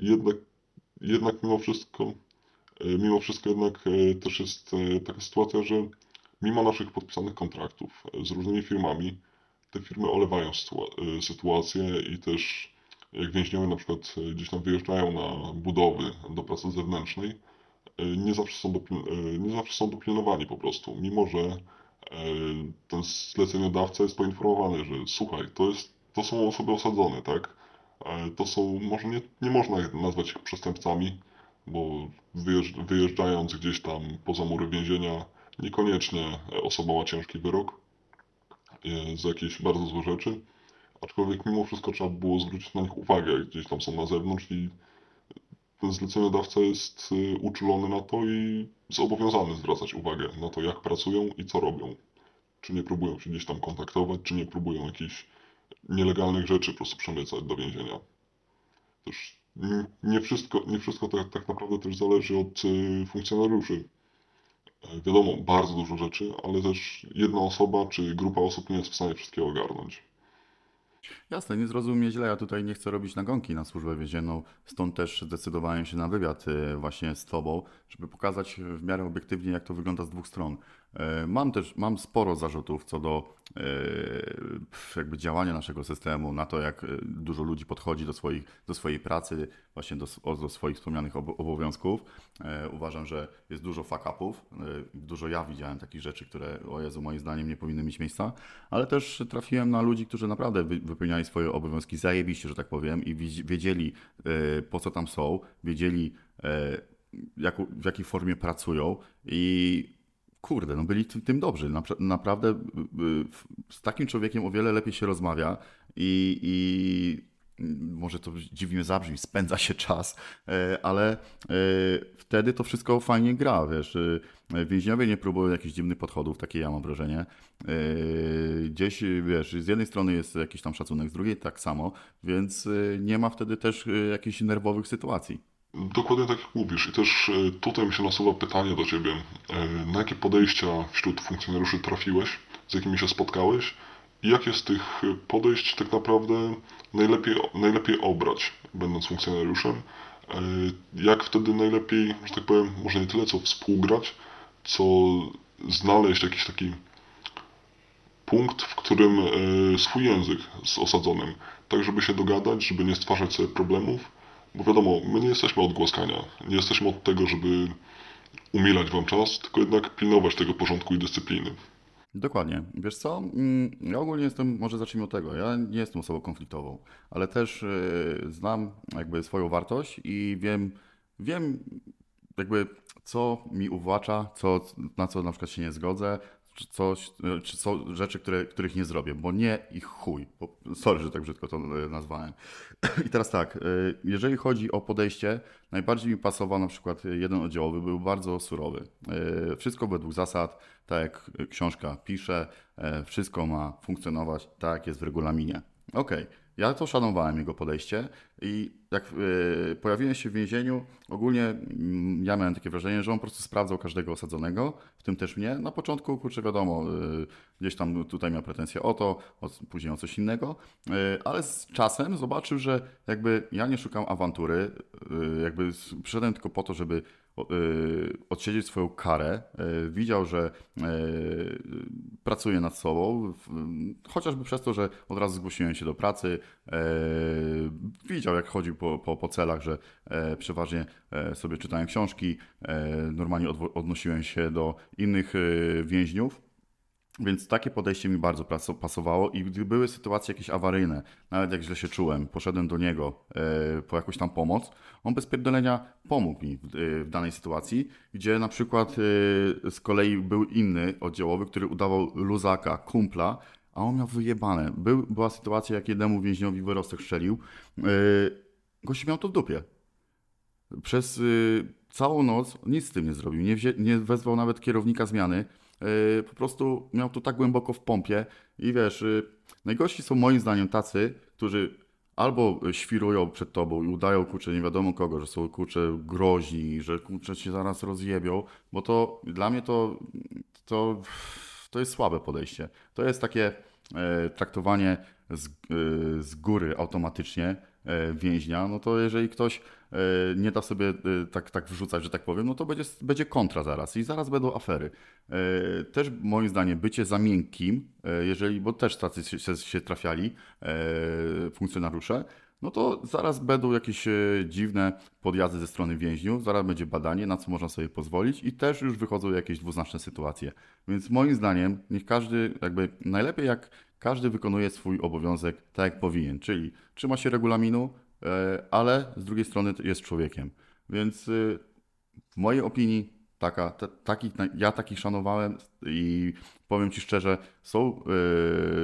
jednak, jednak mimo wszystko, yy, mimo wszystko jednak też jest taka sytuacja, że mimo naszych podpisanych kontraktów z różnymi firmami, te firmy olewają sytuację i też jak więźniowie na przykład e, gdzieś tam wyjeżdżają na budowy do pracy zewnętrznej, e, nie zawsze są, e, nie zawsze są dopilnowani po prostu, mimo że ten zleceniodawca jest poinformowany, że słuchaj, to, jest, to są osoby osadzone, tak? To są, może nie, nie można nazwać ich przestępcami, bo wyjeżdżając gdzieś tam poza mury więzienia, niekoniecznie osoba ma ciężki wyrok za jakieś bardzo złe rzeczy, aczkolwiek mimo wszystko trzeba było zwrócić na nich uwagę, jak gdzieś tam są na zewnątrz i ten zleceniodawca jest y, uczulony na to i zobowiązany zwracać uwagę na to, jak pracują i co robią. Czy nie próbują się gdzieś tam kontaktować, czy nie próbują jakichś nielegalnych rzeczy po prostu przemycać do więzienia. Też nie wszystko, nie wszystko tak, tak naprawdę też zależy od y, funkcjonariuszy. E, wiadomo, bardzo dużo rzeczy, ale też jedna osoba czy grupa osób nie jest w stanie wszystkiego ogarnąć. Jasne, nie zrozum mnie źle, ja tutaj nie chcę robić nagonki na służbę więzienną, stąd też zdecydowałem się na wywiad y, właśnie z Tobą, żeby pokazać w miarę obiektywnie, jak to wygląda z dwóch stron. E, mam też, mam sporo zarzutów co do e, jakby działania naszego systemu, na to jak e, dużo ludzi podchodzi do, swoich, do swojej pracy, właśnie do, do swoich wspomnianych obowiązków. Uważam, że jest dużo fuck-upów, dużo ja widziałem takich rzeczy, które o Jezu, moim zdaniem nie powinny mieć miejsca, ale też trafiłem na ludzi, którzy naprawdę wypełniali swoje obowiązki zajebiście, że tak powiem i wiedzieli po co tam są, wiedzieli jak, w jakiej formie pracują i kurde, no byli tym dobrzy. Naprawdę y, y, z takim człowiekiem o wiele lepiej się rozmawia i, i może to dziwnie zabrzmi, spędza się czas, e, ale e, wtedy to wszystko fajnie gra, wiesz. E, więźniowie nie próbują jakichś dziwnych podchodów, takie ja mam wrażenie. Gdzieś, wiesz, z jednej strony jest jakiś tam szacunek, z drugiej tak samo, więc nie ma wtedy też jakichś nerwowych sytuacji. Dokładnie tak jak mówisz. I też e, tutaj mi się nasuwa pytanie do Ciebie. E, na jakie podejścia wśród funkcjonariuszy trafiłeś? Z jakimi się spotkałeś? I jakie z tych podejść tak naprawdę najlepiej, najlepiej obrać, będąc funkcjonariuszem? E, jak wtedy najlepiej, że tak powiem, może nie tyle co współgrać, co znaleźć jakiś taki punkt, w którym swój język z osadzonym, tak żeby się dogadać, żeby nie stwarzać sobie problemów, bo wiadomo, my nie jesteśmy od głaskania, nie jesteśmy od tego, żeby umilać wam czas, tylko jednak pilnować tego porządku i dyscypliny. Dokładnie. Wiesz co? Mm, Ja ogólnie jestem, może zacznijmy od tego. Ja nie jestem osobą konfliktową, ale też y, znam jakby swoją wartość i wiem, wiem jakby co mi uwłacza, co, na co na przykład się nie zgodzę, czy coś, y, czy są rzeczy, które, których nie zrobię, bo nie i chuj. Bo, sorry, że tak brzydko to y, nazwałem. I teraz tak, y, jeżeli chodzi o podejście, najbardziej mi pasował na przykład jeden oddziałowy, był bardzo surowy. Wszystko według zasad, tak jak książka pisze, e, wszystko ma funkcjonować tak, jak jest w regulaminie. Okej, ja to szanowałem jego podejście i jak y, pojawiłem się w więzieniu, ogólnie mm, ja miałem takie wrażenie, że on po prostu sprawdzał każdego osadzonego, w tym też mnie. Na początku, kurczę, wiadomo, y, gdzieś tam tutaj miał pretensje o to, o, później o coś innego, y, ale z czasem zobaczył, że jakby ja nie szukam awantury, jakby przyszedłem tylko po to, żeby odsiedzieć swoją karę. Y, Widział, że y, pracuję nad sobą, chociażby przez to, że od razu zgłosiłem się do pracy. Widział, jak chodził po, po, po celach, że przeważnie sobie czytałem książki, normalnie odnosiłem się do innych więźniów. Więc takie podejście mi bardzo pasowało i gdy były sytuacje jakieś awaryjne, nawet jak źle się czułem, poszedłem do niego e, po jakąś tam pomoc, on bez pierdolenia pomógł mi w, e, danej sytuacji, gdzie na przykład e, z kolei był inny oddziałowy, który udawał luzaka, kumpla, a on miał wyjebane. Był, była sytuacja, jak jednemu więźniowi wyrostek strzelił, gość miał to w dupie. Przez całą noc nic z tym nie zrobił. Nie, nie wezwał nawet kierownika zmiany. Y, po prostu miał to tak głęboko w pompie. I wiesz, y, najgorsi są moim zdaniem tacy, którzy albo świrują przed tobą i udają kurczę nie wiadomo kogo, że są kurczę groźni, że kurczę cię zaraz rozjebią, bo to dla mnie to, to, to jest słabe podejście. To jest takie e, traktowanie z, e, z góry automatycznie więźnia, no to jeżeli ktoś e, nie da sobie e, tak, tak wrzucać, że tak powiem, no to będzie, będzie kontra zaraz i zaraz będą afery. E, Też moim zdaniem bycie za miękkim, e, jeżeli, bo też tacy się, się- trafiali e, funkcjonariusze, no to zaraz będą jakieś e, dziwne podjazdy ze strony więźniów, zaraz będzie badanie, na co można sobie pozwolić i też już wychodzą jakieś dwuznaczne sytuacje. Więc moim zdaniem niech każdy, jakby najlepiej jak każdy wykonuje swój obowiązek tak jak powinien, czyli trzyma się regulaminu, e, ale z drugiej strony jest człowiekiem. Więc y, w mojej opinii taka, ta, takich, ja takich szanowałem i powiem Ci szczerze, są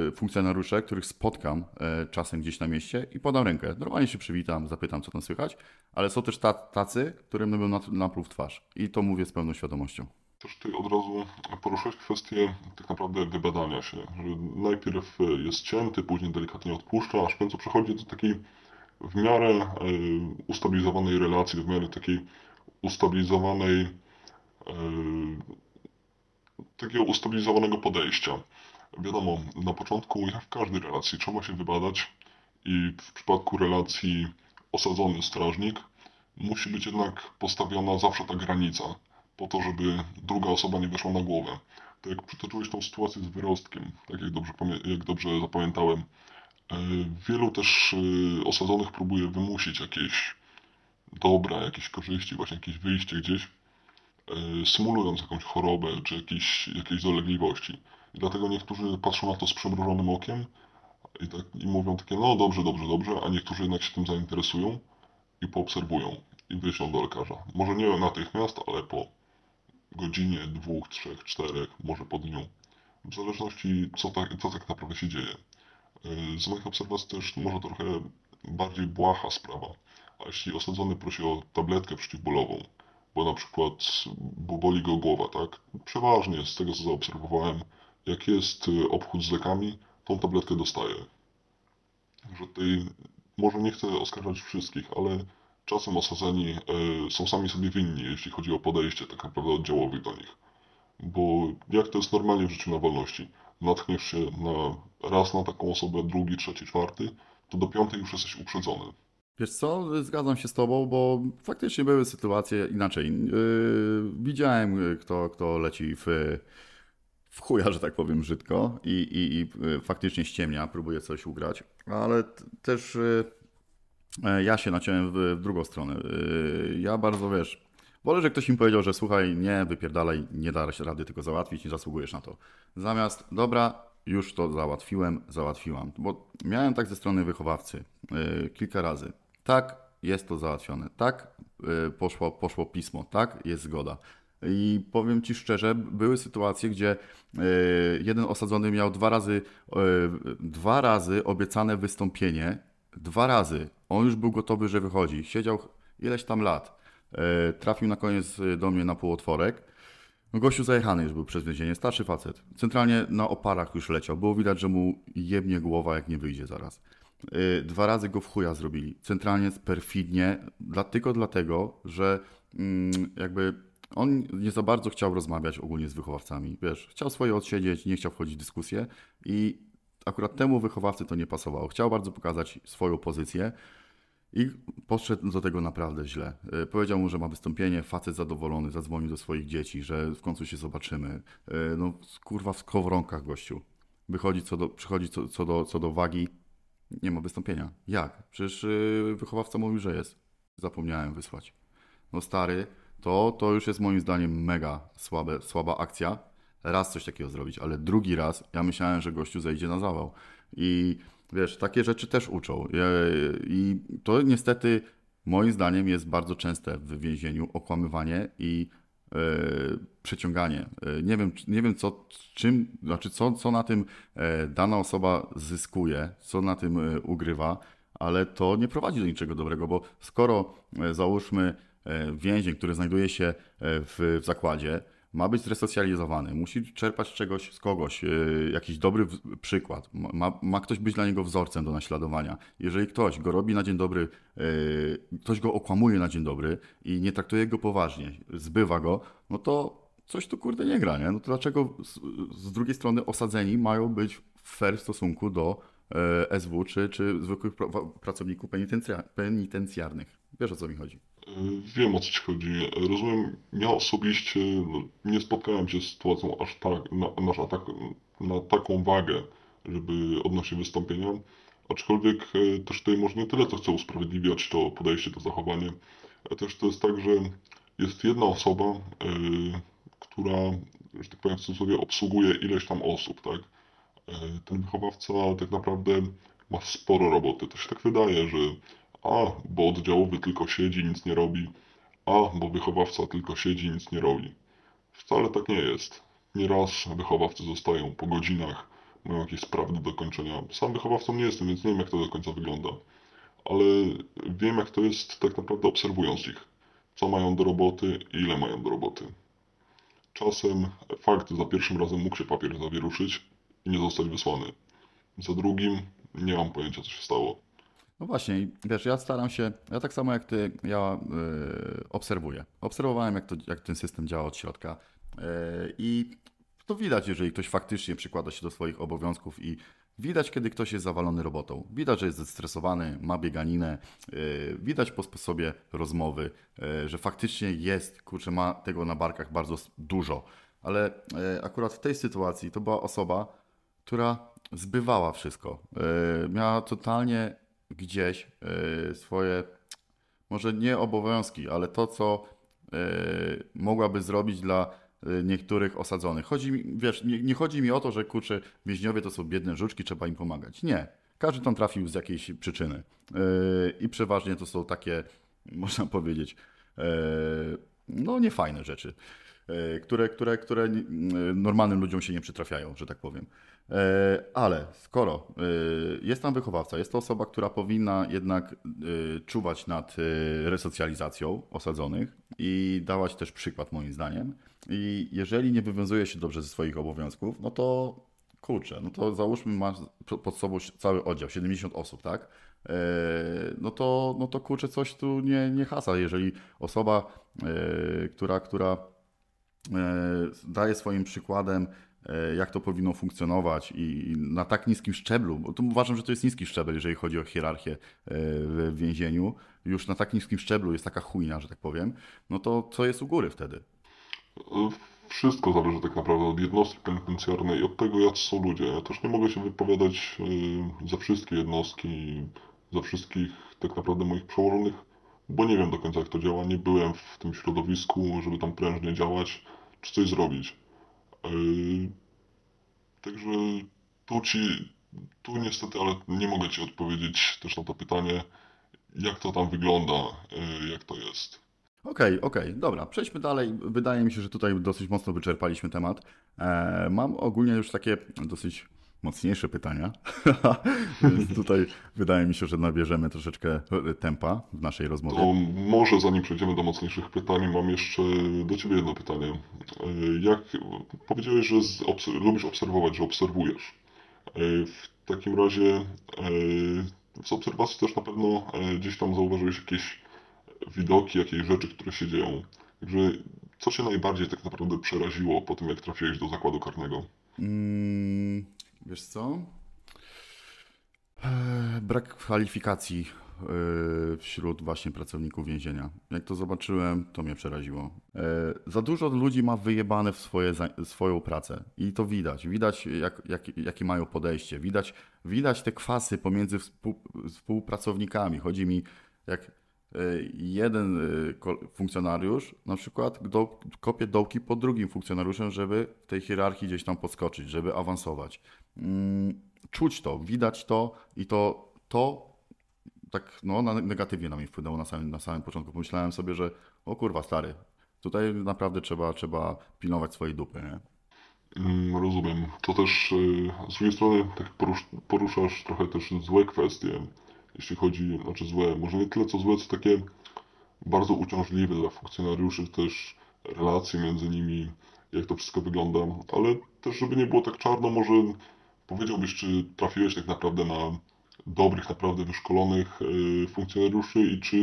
y, funkcjonariusze, których spotkam y, czasem gdzieś na mieście i podam rękę. Normalnie się przywitam, zapytam, co tam słychać, ale są też ta, tacy, którym bym na, napluł w twarz. I to mówię z pełną świadomością. Też tutaj od razu poruszyłeś kwestię tak naprawdę wybadania się, najpierw jest cięty, później delikatnie odpuszcza, aż w końcu przechodzi do takiej w miarę e, ustabilizowanej relacji, w miarę takiej ustabilizowanej e, takiego ustabilizowanego podejścia. Wiadomo, na początku, jak w każdej relacji, trzeba się wybadać i w przypadku relacji osadzony-strażnik musi być jednak postawiona zawsze ta granica, po to, żeby druga osoba nie weszła na głowę. Tak jak przytoczyłeś tą sytuację z wyrostkiem, tak jak dobrze, jak dobrze zapamiętałem, e, wielu też e, osadzonych próbuje wymusić jakieś dobra, jakieś korzyści, właśnie jakieś wyjście gdzieś, e, symulując jakąś chorobę czy jakieś, jakieś dolegliwości. I dlatego niektórzy patrzą na to z przymrużonym okiem i, tak, i mówią takie, no dobrze, dobrze, dobrze, a niektórzy jednak się tym zainteresują i poobserwują i wyślą do lekarza. Może nie natychmiast, ale po godzinie, dwóch, trzech, czterech, może po dniu. W zależności co tak, co tak naprawdę się dzieje. Yy, Z moich obserwacji też może trochę bardziej błaha sprawa. A jeśli osadzony prosi o tabletkę przeciwbólową, bo na przykład bo boli go głowa, tak? Przeważnie z tego co zaobserwowałem, jak jest y, obchód z lekami, tą tabletkę dostaje. Że tutaj może nie chcę oskarżać wszystkich, ale czasem osadzeni e, są sami sobie winni, jeśli chodzi o podejście tak naprawdę oddziałowych do nich. Bo jak to jest normalnie w życiu na wolności? Natkniesz się na raz na taką osobę, drugi, trzeci, czwarty, to do piątej już jesteś uprzedzony. Wiesz co, zgadzam się z tobą, bo faktycznie były sytuacje inaczej. Yy, widziałem, y, kto, kto leci w, w chuja, że tak powiem, brzydko i, i, i y, faktycznie ściemnia, próbuje coś ugrać, ale też yy, ja się naciąłem w, w drugą stronę. Yy, ja bardzo, wiesz, wolę, że ktoś mi powiedział, że słuchaj, nie, wypierdalaj, nie da się rady tylko załatwić, nie zasługujesz na to. Zamiast, dobra, już to załatwiłem, załatwiłam. Bo miałem tak ze strony wychowawcy yy, kilka razy. Tak, jest to załatwione. Tak, poszło, poszło pismo. Tak, jest zgoda. I powiem Ci szczerze, były sytuacje, gdzie jeden osadzony miał dwa razy, dwa razy obiecane wystąpienie. Dwa razy. On już był gotowy, że wychodzi. Siedział ileś tam lat. Yy, trafił na koniec do mnie na półotworek. Gościu zajechany już był przez więzienie, starszy facet. Centralnie na oparach już leciał. Było widać, że mu jebnie głowa, jak nie wyjdzie zaraz. Yy, Dwa razy go w chuja zrobili. Centralnie perfidnie, dla, tylko dlatego, że mm, jakby on nie za bardzo chciał rozmawiać ogólnie z wychowawcami. Wiesz, chciał swoje odsiedzieć, nie chciał wchodzić w dyskusję i akurat temu wychowawcy to nie pasowało. Chciał bardzo pokazać swoją pozycję. I podszedł do tego naprawdę źle. Yy, Powiedział mu, że ma wystąpienie, facet zadowolony, zadzwonił do swoich dzieci, że w końcu się zobaczymy. Yy, No kurwa w skowronkach gościu. Wychodzi co do, przychodzi co, co, do, co do wagi, nie ma wystąpienia. Jak? Przecież yy, wychowawca mówił, że jest. Zapomniałem wysłać. No stary, to, to już jest moim zdaniem mega słabe, słaba akcja. Raz coś takiego zrobić, ale drugi raz ja myślałem, że gościu zejdzie na zawał. I wiesz, takie rzeczy też uczą. I to niestety moim zdaniem jest bardzo częste w więzieniu okłamywanie i e, przeciąganie. E, nie wiem, nie wiem co, czym, znaczy co, co na tym e, dana osoba zyskuje, co na tym ugrywa, ale to nie prowadzi do niczego dobrego, bo skoro załóżmy więzień, który znajduje się w, w zakładzie, ma być zresocjalizowany, musi czerpać czegoś z kogoś, e, jakiś dobry przykład, ma, ma ktoś być dla niego wzorcem do naśladowania. Jeżeli ktoś go robi na dzień dobry, e, ktoś go okłamuje na dzień dobry i nie traktuje go poważnie, zbywa go, no to coś tu kurde nie gra, nie? No to dlaczego z, z drugiej strony osadzeni mają być fair w stosunku do e, SW czy, czy zwykłych pra- pracowników penitencja- penitencjarnych? Wiesz o co mi chodzi? Yy, Wiem o co ci chodzi. Rozumiem, ja osobiście no, nie spotkałem się z sytuacją aż tak, na, na, tak, na taką wagę, żeby odnosić wystąpienia. Aczkolwiek e, też tutaj może nie tyle to chcę usprawiedliwiać to podejście, to zachowanie. E, Też to jest tak, że jest jedna osoba, e, która, że tak powiem w cudzysłowie, obsługuje ileś tam osób, tak? E, Ten wychowawca tak naprawdę ma sporo roboty. To się tak wydaje, że a, bo oddziałowy tylko siedzi, nic nie robi, a, bo wychowawca tylko siedzi, nic nie robi. Wcale tak nie jest. Nieraz wychowawcy zostają po godzinach, mają jakieś sprawy do dokończenia. Sam wychowawcą nie jestem, więc nie wiem jak to do końca wygląda. Ale wiem jak to jest tak naprawdę obserwując ich. Co mają do roboty i ile mają do roboty. Czasem fakt, za pierwszym razem mógł się papier zawieruszyć i nie zostać wysłany. Za drugim nie mam pojęcia co się stało. No właśnie, wiesz, ja staram się, ja tak samo jak ty, ja y, obserwuję. Obserwowałem, jak, to, jak ten system działa od środka y, i to widać, jeżeli ktoś faktycznie przykłada się do swoich obowiązków i widać, kiedy ktoś jest zawalony robotą. Widać, że jest zestresowany, ma bieganinę, y, widać po sposobie rozmowy, że faktycznie jest, kurczę, ma tego na barkach bardzo dużo. Ale akurat w tej sytuacji to była osoba, która zbywała wszystko. Miała totalnie gdzieś y, swoje, może nie obowiązki, ale to, co y, mogłaby zrobić dla y, niektórych osadzonych. Chodzi mi, wiesz, nie, nie chodzi mi o to, że kurczę, więźniowie to są biedne żuczki, trzeba im pomagać. Nie. Każdy tam trafił z jakiejś przyczyny. I przeważnie to są takie, można powiedzieć, no niefajne rzeczy, które, które, które normalnym ludziom się nie przytrafiają, że tak powiem. E, Ale skoro y, jest tam wychowawca, jest to osoba, która powinna jednak y, czuwać nad resocjalizacją osadzonych i dawać też przykład moim zdaniem. I jeżeli nie wywiązuje się dobrze ze swoich obowiązków, no to kurczę, no to załóżmy masz pod sobą cały oddział, 70 osób, tak? E, No to, no to kurczę, coś tu nie, nie hasa, jeżeli osoba, e, która, która e, daje swoim przykładem e, jak to powinno funkcjonować i na tak niskim szczeblu, bo to uważam, że to jest niski szczebel, jeżeli chodzi o hierarchię e, w więzieniu, już na tak niskim szczeblu jest taka chujnia, że tak powiem, no to co jest u góry wtedy? Wszystko zależy tak naprawdę od jednostki penitencjarnej od tego, jak są ludzie. Ja też nie mogę się wypowiadać za wszystkie jednostki, za wszystkich tak naprawdę moich przełożonych, bo nie wiem do końca jak to działa. Nie byłem w tym środowisku, żeby tam prężnie działać czy coś zrobić. Yy, także tu ci, tu niestety, ale nie mogę ci odpowiedzieć też na to pytanie, jak to tam wygląda, yy, jak to jest. Okej, okay, okej, okay, dobra, przejdźmy dalej. Wydaje mi się, że tutaj dosyć mocno wyczerpaliśmy temat. Eee, mam ogólnie już takie dosyć mocniejsze pytania. Więc tutaj wydaje mi się, że nabierzemy troszeczkę tempa w naszej rozmowie. To może zanim przejdziemy do mocniejszych pytań, mam jeszcze do Ciebie jedno pytanie. E, jak powiedziałeś, że lubisz obserwować, że obserwujesz. E, w takim razie e, z obserwacji też na pewno gdzieś tam zauważyłeś jakieś widoki, jakieś rzeczy, które się dzieją. Także co Cię najbardziej tak naprawdę przeraziło po tym, jak trafiłeś do zakładu karnego? Mm, Wiesz co? Eee, brak kwalifikacji eee, wśród właśnie pracowników więzienia. Jak to zobaczyłem, to mnie przeraziło. Eee, za dużo ludzi ma wyjebane w swoje, swoją pracę i to widać. Widać, jak, jak, jakie mają podejście. Widać, widać te kwasy pomiędzy współ, współpracownikami. Chodzi mi, jak jeden funkcjonariusz na przykład do, kopie dołki pod drugim funkcjonariuszem, żeby w tej hierarchii gdzieś tam podskoczyć, żeby awansować. Mm, czuć to, widać to i to, to tak no, negatywnie na mnie wpłynęło na samym, na samym początku. Pomyślałem sobie, że o kurwa stary, tutaj naprawdę trzeba, trzeba pilnować swojej dupy. Nie? Mm, rozumiem. To też y, z drugiej strony tak poruszasz trochę też złe kwestie, jeśli chodzi, znaczy złe, może nie tyle co złe, co takie bardzo uciążliwe dla funkcjonariuszy, też relacje między nimi, jak to wszystko wygląda, ale też żeby nie było tak czarno, może powiedziałbyś, czy trafiłeś tak naprawdę na dobrych, naprawdę wyszkolonych y, funkcjonariuszy i czy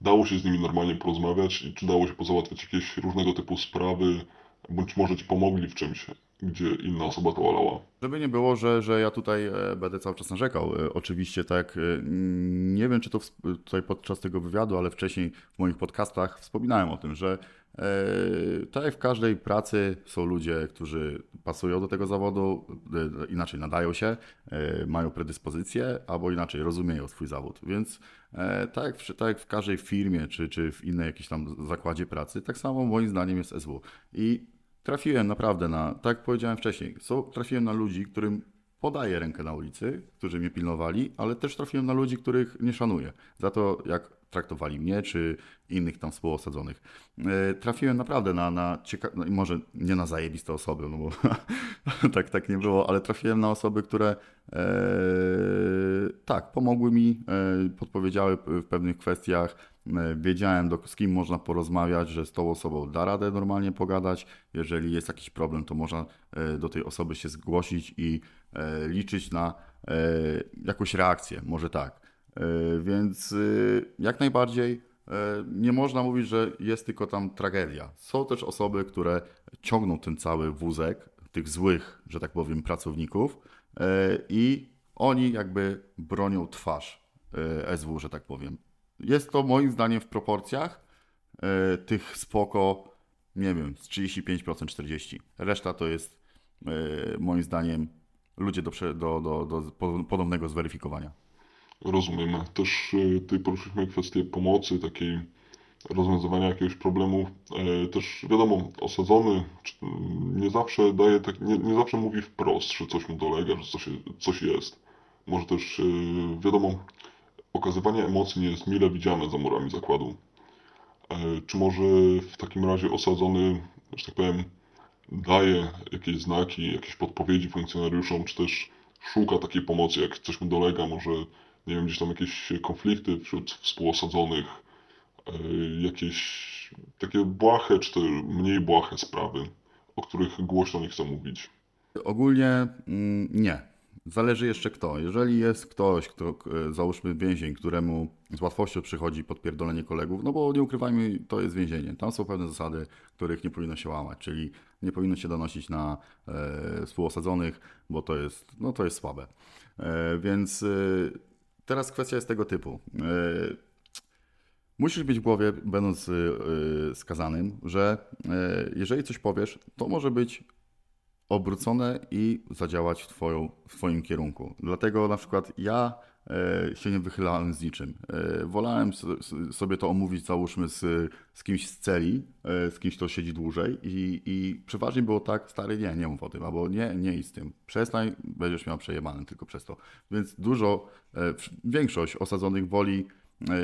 dało się z nimi normalnie porozmawiać i czy dało się pozałatwiać jakieś różnego typu sprawy, bądź może ci pomogli w czymś, gdzie inna osoba to olała. Żeby nie było, że, że ja tutaj e, będę cały czas narzekał. E, oczywiście tak, e, nie wiem czy to tutaj podczas tego wywiadu, ale wcześniej w moich podcastach wspominałem o tym, że tak jak w każdej pracy są ludzie, którzy pasują do tego zawodu, inaczej nadają się, mają predyspozycje, albo inaczej rozumieją swój zawód. Więc tak jak w, tak jak w każdej firmie, czy, czy w innej jakiejś tam zakładzie pracy, tak samo moim zdaniem jest SW. I trafiłem naprawdę na, tak jak powiedziałem wcześniej, so, trafiłem na ludzi, którym podaję rękę na ulicy, którzy mnie pilnowali, ale też trafiłem na ludzi, których nie szanuję. Za to, jak traktowali mnie, czy innych tam współosadzonych. E, trafiłem naprawdę na, na ciekawe, no może nie na zajebiste osoby, no bo tak, tak nie było, ale trafiłem na osoby, które e, tak, pomogły mi, e, podpowiedziały w pewnych kwestiach, wiedziałem do, z kim można porozmawiać, że z tą osobą da radę normalnie pogadać, jeżeli jest jakiś problem, to można e, do tej osoby się zgłosić i e, liczyć na jakąś reakcję, może tak. Więc jak najbardziej nie można mówić, że jest tylko tam tragedia. Są też osoby, które ciągną ten cały wózek tych złych, że tak powiem, pracowników i oni jakby bronią twarz e, SW, że tak powiem. Jest to moim zdaniem w proporcjach e, tych spoko, nie wiem, z 35% 40%. Reszta to jest e, moim zdaniem ludzie do, do, do, do podobnego zweryfikowania. Rozumiem. Też ty poruszyliśmy kwestię pomocy, takiej rozwiązywania jakiegoś problemu. Też wiadomo, osadzony nie zawsze daje, tak, nie, nie zawsze mówi wprost, że coś mu dolega, że coś, coś jest. Może też, yy, wiadomo, okazywanie emocji nie jest mile widziane za murami zakładu. E, czy może w takim razie osadzony, że tak powiem, daje jakieś znaki, jakieś podpowiedzi funkcjonariuszom, czy też szuka takiej pomocy, jak coś mu dolega, może, nie wiem, gdzieś tam jakieś konflikty wśród współosadzonych, e, jakieś takie błahe, czy też mniej błahe sprawy, o których głośno nie chcę mówić. Ogólnie mm, nie. Zależy jeszcze kto. Jeżeli jest ktoś, kto, załóżmy więzień, któremu z łatwością przychodzi podpierdolenie kolegów, no bo nie ukrywajmy, to jest więzienie. Tam są pewne zasady, których nie powinno się łamać, czyli nie powinno się donosić na e, współosadzonych, bo to jest, no to jest słabe. E, więc e, teraz kwestia jest tego typu. E, musisz mieć w głowie, będąc e, skazanym, że e, jeżeli coś powiesz, to może być obrócone i zadziałać w, twoją, w Twoim kierunku. Dlatego na przykład ja e, się nie wychylałem z niczym. E, wolałem sobie to omówić, załóżmy, z, z kimś z celi, e, z kimś, kto siedzi dłużej i, i przeważnie było tak, stary, nie, nie mów o tym, albo nie, nie idź z tym. Przestań, będziesz miał przejebane tylko przez to. Więc dużo, większość osadzonych woli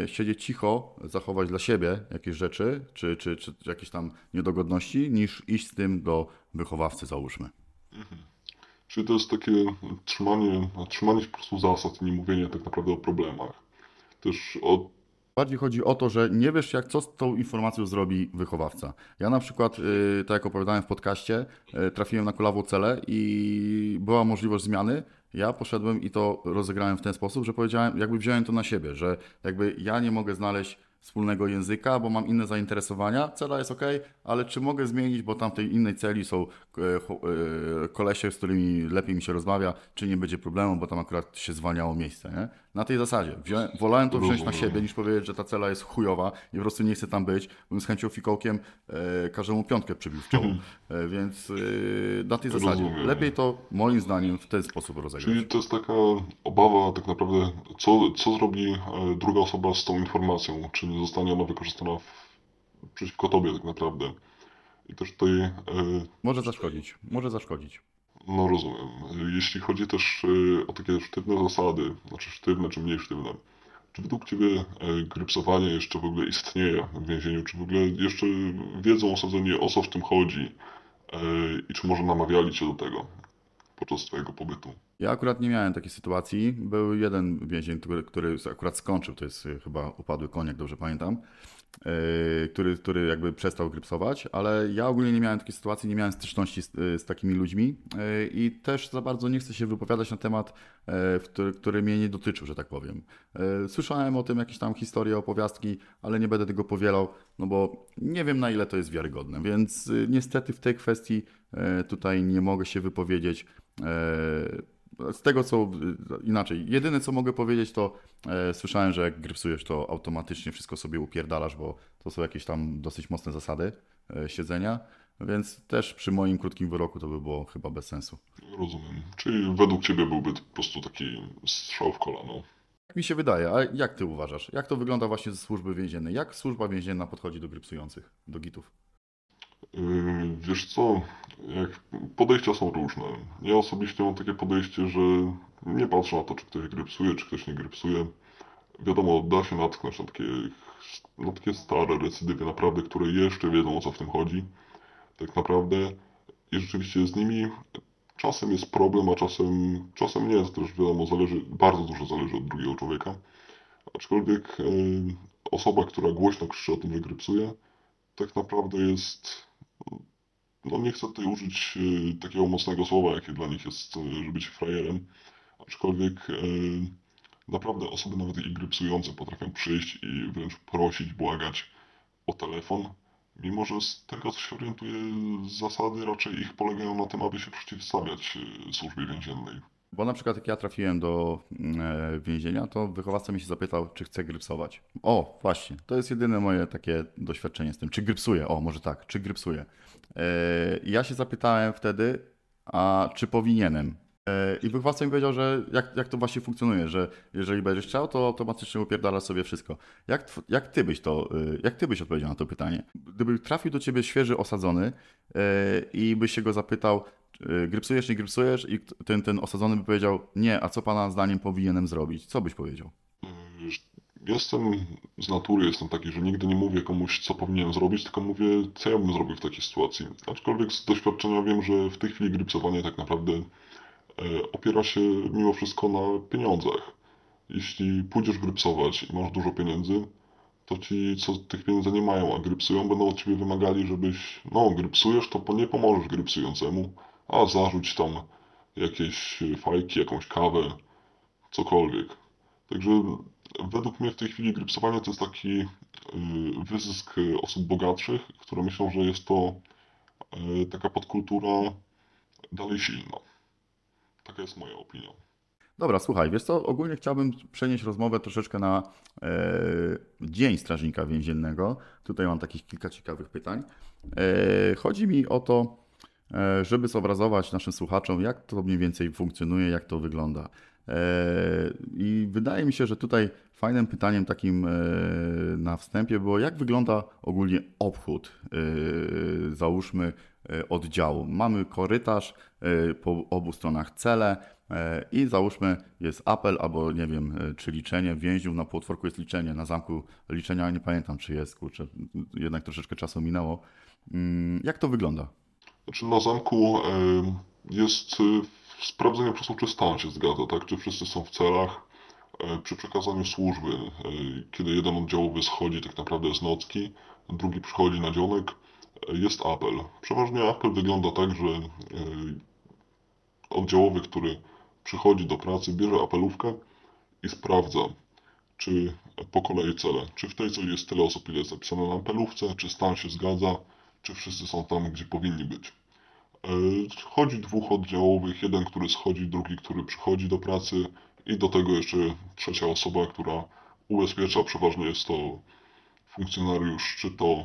siedzieć cicho, zachować dla siebie jakieś rzeczy, czy, czy, czy jakieś tam niedogodności, niż iść z tym do wychowawcy, załóżmy. Mhm. Czyli to jest takie trzymanie, trzymanie się po prostu zasad i nie mówienie tak naprawdę o problemach. Też o Bardziej chodzi o to, że nie wiesz, jak co z tą informacją zrobi wychowawca. Ja na przykład, yy, tak jak opowiadałem w podcaście, yy, trafiłem na kulawą celę i była możliwość zmiany. Ja poszedłem i to rozegrałem w ten sposób, że powiedziałem, jakby wziąłem to na siebie, że jakby ja nie mogę znaleźć wspólnego języka, bo mam inne zainteresowania. Cela jest ok, ale czy mogę zmienić, bo tam w tej innej celi są e, e, kolesie, z którymi lepiej mi się rozmawia, czy nie będzie problemu, bo tam akurat się zwalniało miejsce. Nie? Na tej zasadzie. Wziąłem, wolałem to wziąć na siebie, niż powiedzieć, że ta cela jest chujowa i po prostu nie chcę tam być, bym z chęcią fikołkiem e, każdemu piątkę przybił w czoło. Mhm. E, więc e, na tej zasadzie. Rozumiem. Lepiej to moim zdaniem w ten sposób rozegrać. Czyli to jest taka obawa tak naprawdę, co, co zrobi e, druga osoba z tą informacją, czy nie zostanie ona wykorzystana w, przeciwko tobie tak naprawdę. I też tutaj... E, może zaszkodzić, może zaszkodzić. No rozumiem. Jeśli chodzi też e, o takie sztywne zasady, znaczy sztywne czy mniej sztywne, czy według Ciebie e, grypsowanie jeszcze w ogóle istnieje w więzieniu? Czy w ogóle jeszcze wiedzą osadzeni o co w tym chodzi? E, I czy może namawiali Cię do tego podczas Twojego pobytu? Ja akurat nie miałem takiej sytuacji. Był jeden więzień, który, który akurat skończył, to jest chyba upadły koń, jak dobrze pamiętam. Yy, który, który jakby przestał grypsować, ale ja ogólnie nie miałem takiej sytuacji, nie miałem styczności z, z takimi ludźmi yy, i też za bardzo nie chcę się wypowiadać na temat, yy, który, który mnie nie dotyczył, że tak powiem. Słyszałem o tym jakieś tam historie, opowiastki, ale nie będę tego powielał, no bo nie wiem na ile to jest wiarygodne, więc niestety w tej kwestii tutaj nie mogę się wypowiedzieć z tego co inaczej, jedyne co mogę powiedzieć to e, słyszałem, że jak grypsujesz to automatycznie wszystko sobie upierdalasz, bo to są jakieś tam dosyć mocne zasady e, siedzenia, więc też przy moim krótkim wyroku to by było chyba bez sensu. Rozumiem. Czyli według Ciebie byłby po prostu taki strzał w kolano. Tak mi się wydaje, a jak Ty uważasz? Jak to wygląda właśnie ze służby więziennej? Jak służba więzienna podchodzi do grypsujących, do gitów? Yy, wiesz co, jak podejścia są różne. Ja osobiście mam takie podejście, że nie patrzę na to, czy ktoś grypsuje, czy ktoś nie grypsuje. Wiadomo, da się natknąć na takie, na takie stare recydywy naprawdę, które jeszcze wiedzą o co w tym chodzi. Tak naprawdę i rzeczywiście z nimi czasem jest problem, a czasem, czasem nie. To też wiadomo, zależy, bardzo dużo zależy od drugiego człowieka. Aczkolwiek yy, osoba, która głośno krzyczy o tym, że grypsuje, tak naprawdę jest no nie chcę tutaj użyć y, takiego mocnego słowa, jakie dla nich jest, y, żeby być frajerem, aczkolwiek y, naprawdę osoby nawet i grypsujące potrafią przyjść i wręcz prosić, błagać o telefon, mimo że z tego co się orientuję zasady raczej ich polegają na tym, aby się przeciwstawiać służbie więziennej. Bo na przykład jak ja trafiłem do e, więzienia, to wychowawca mi się zapytał, czy chcę grypsować. O, właśnie, to jest jedyne moje takie doświadczenie z tym. Czy grypsuję? O, może tak, czy grypsuję? E, ja się zapytałem wtedy, a czy powinienem? E, I wychowawca mi powiedział, że jak, jak to właśnie funkcjonuje, że jeżeli będziesz chciał, to automatycznie upierdalasz sobie wszystko. Jak, jak, ty byś to, jak ty byś odpowiedział na to pytanie? Gdyby trafił do ciebie świeży osadzony i byś się go zapytał, grypsujesz, nie grypsujesz i ten, ten osadzony by powiedział, nie, a co pana zdaniem powinienem zrobić? Co byś powiedział? Jestem z natury, jestem taki, że nigdy nie mówię komuś, co powinienem zrobić, tylko mówię, co ja bym zrobił w takiej sytuacji. Aczkolwiek z doświadczenia wiem, że w tej chwili grypsowanie tak naprawdę e, opiera się mimo wszystko na pieniądzach. Jeśli pójdziesz grypsować i masz dużo pieniędzy, to ci, co tych pieniędzy nie mają, a grypsują, będą od ciebie wymagali, żebyś, no, grypsujesz, to nie pomożesz grypsującemu, a zarzuć tam jakieś fajki, jakąś kawę, cokolwiek. Także według mnie w tej chwili grypsowanie to jest taki y, wyzysk osób bogatszych, które myślą, że jest to y, taka podkultura dalej silna. Taka jest moja opinia. Dobra, słuchaj, wiesz co, ogólnie chciałbym przenieść rozmowę troszeczkę na e, Dzień Strażnika Więziennego. Tutaj mam takich kilka ciekawych pytań. E, chodzi mi o to, żeby zobrazować naszym słuchaczom, jak to mniej więcej funkcjonuje, jak to wygląda. E, I wydaje mi się, że tutaj fajnym pytaniem takim e, na wstępie było, jak wygląda ogólnie obchód, e, załóżmy, oddziału. Mamy korytarz, po obu stronach cele i załóżmy jest apel albo nie wiem, czy liczenie więźniów, na półotworku jest liczenie, na zamku liczenia nie pamiętam czy jest, kurczę, jednak troszeczkę czasu minęło. Mm, jak to wygląda? Znaczy na zamku jest sprawdzenie po prostu, czy stan się zgadza, tak? Czy wszyscy są w celach. E, przy przekazaniu służby, e, kiedy jeden oddziałowy schodzi, tak naprawdę jest nocki, drugi przychodzi na dzionek, e, jest apel. Przeważnie apel wygląda tak, że oddziałowy, który przychodzi do pracy, bierze apelówkę i sprawdza, czy po kolei cele, czy w tej celi jest tyle osób, ile jest zapisane na apelówce, czy stan się zgadza, czy wszyscy są tam, gdzie powinni być. Chodzi dwóch oddziałowych, jeden, który schodzi, drugi, który przychodzi do pracy i do tego jeszcze trzecia osoba, która ubezpiecza, przeważnie jest to funkcjonariusz, czy to e,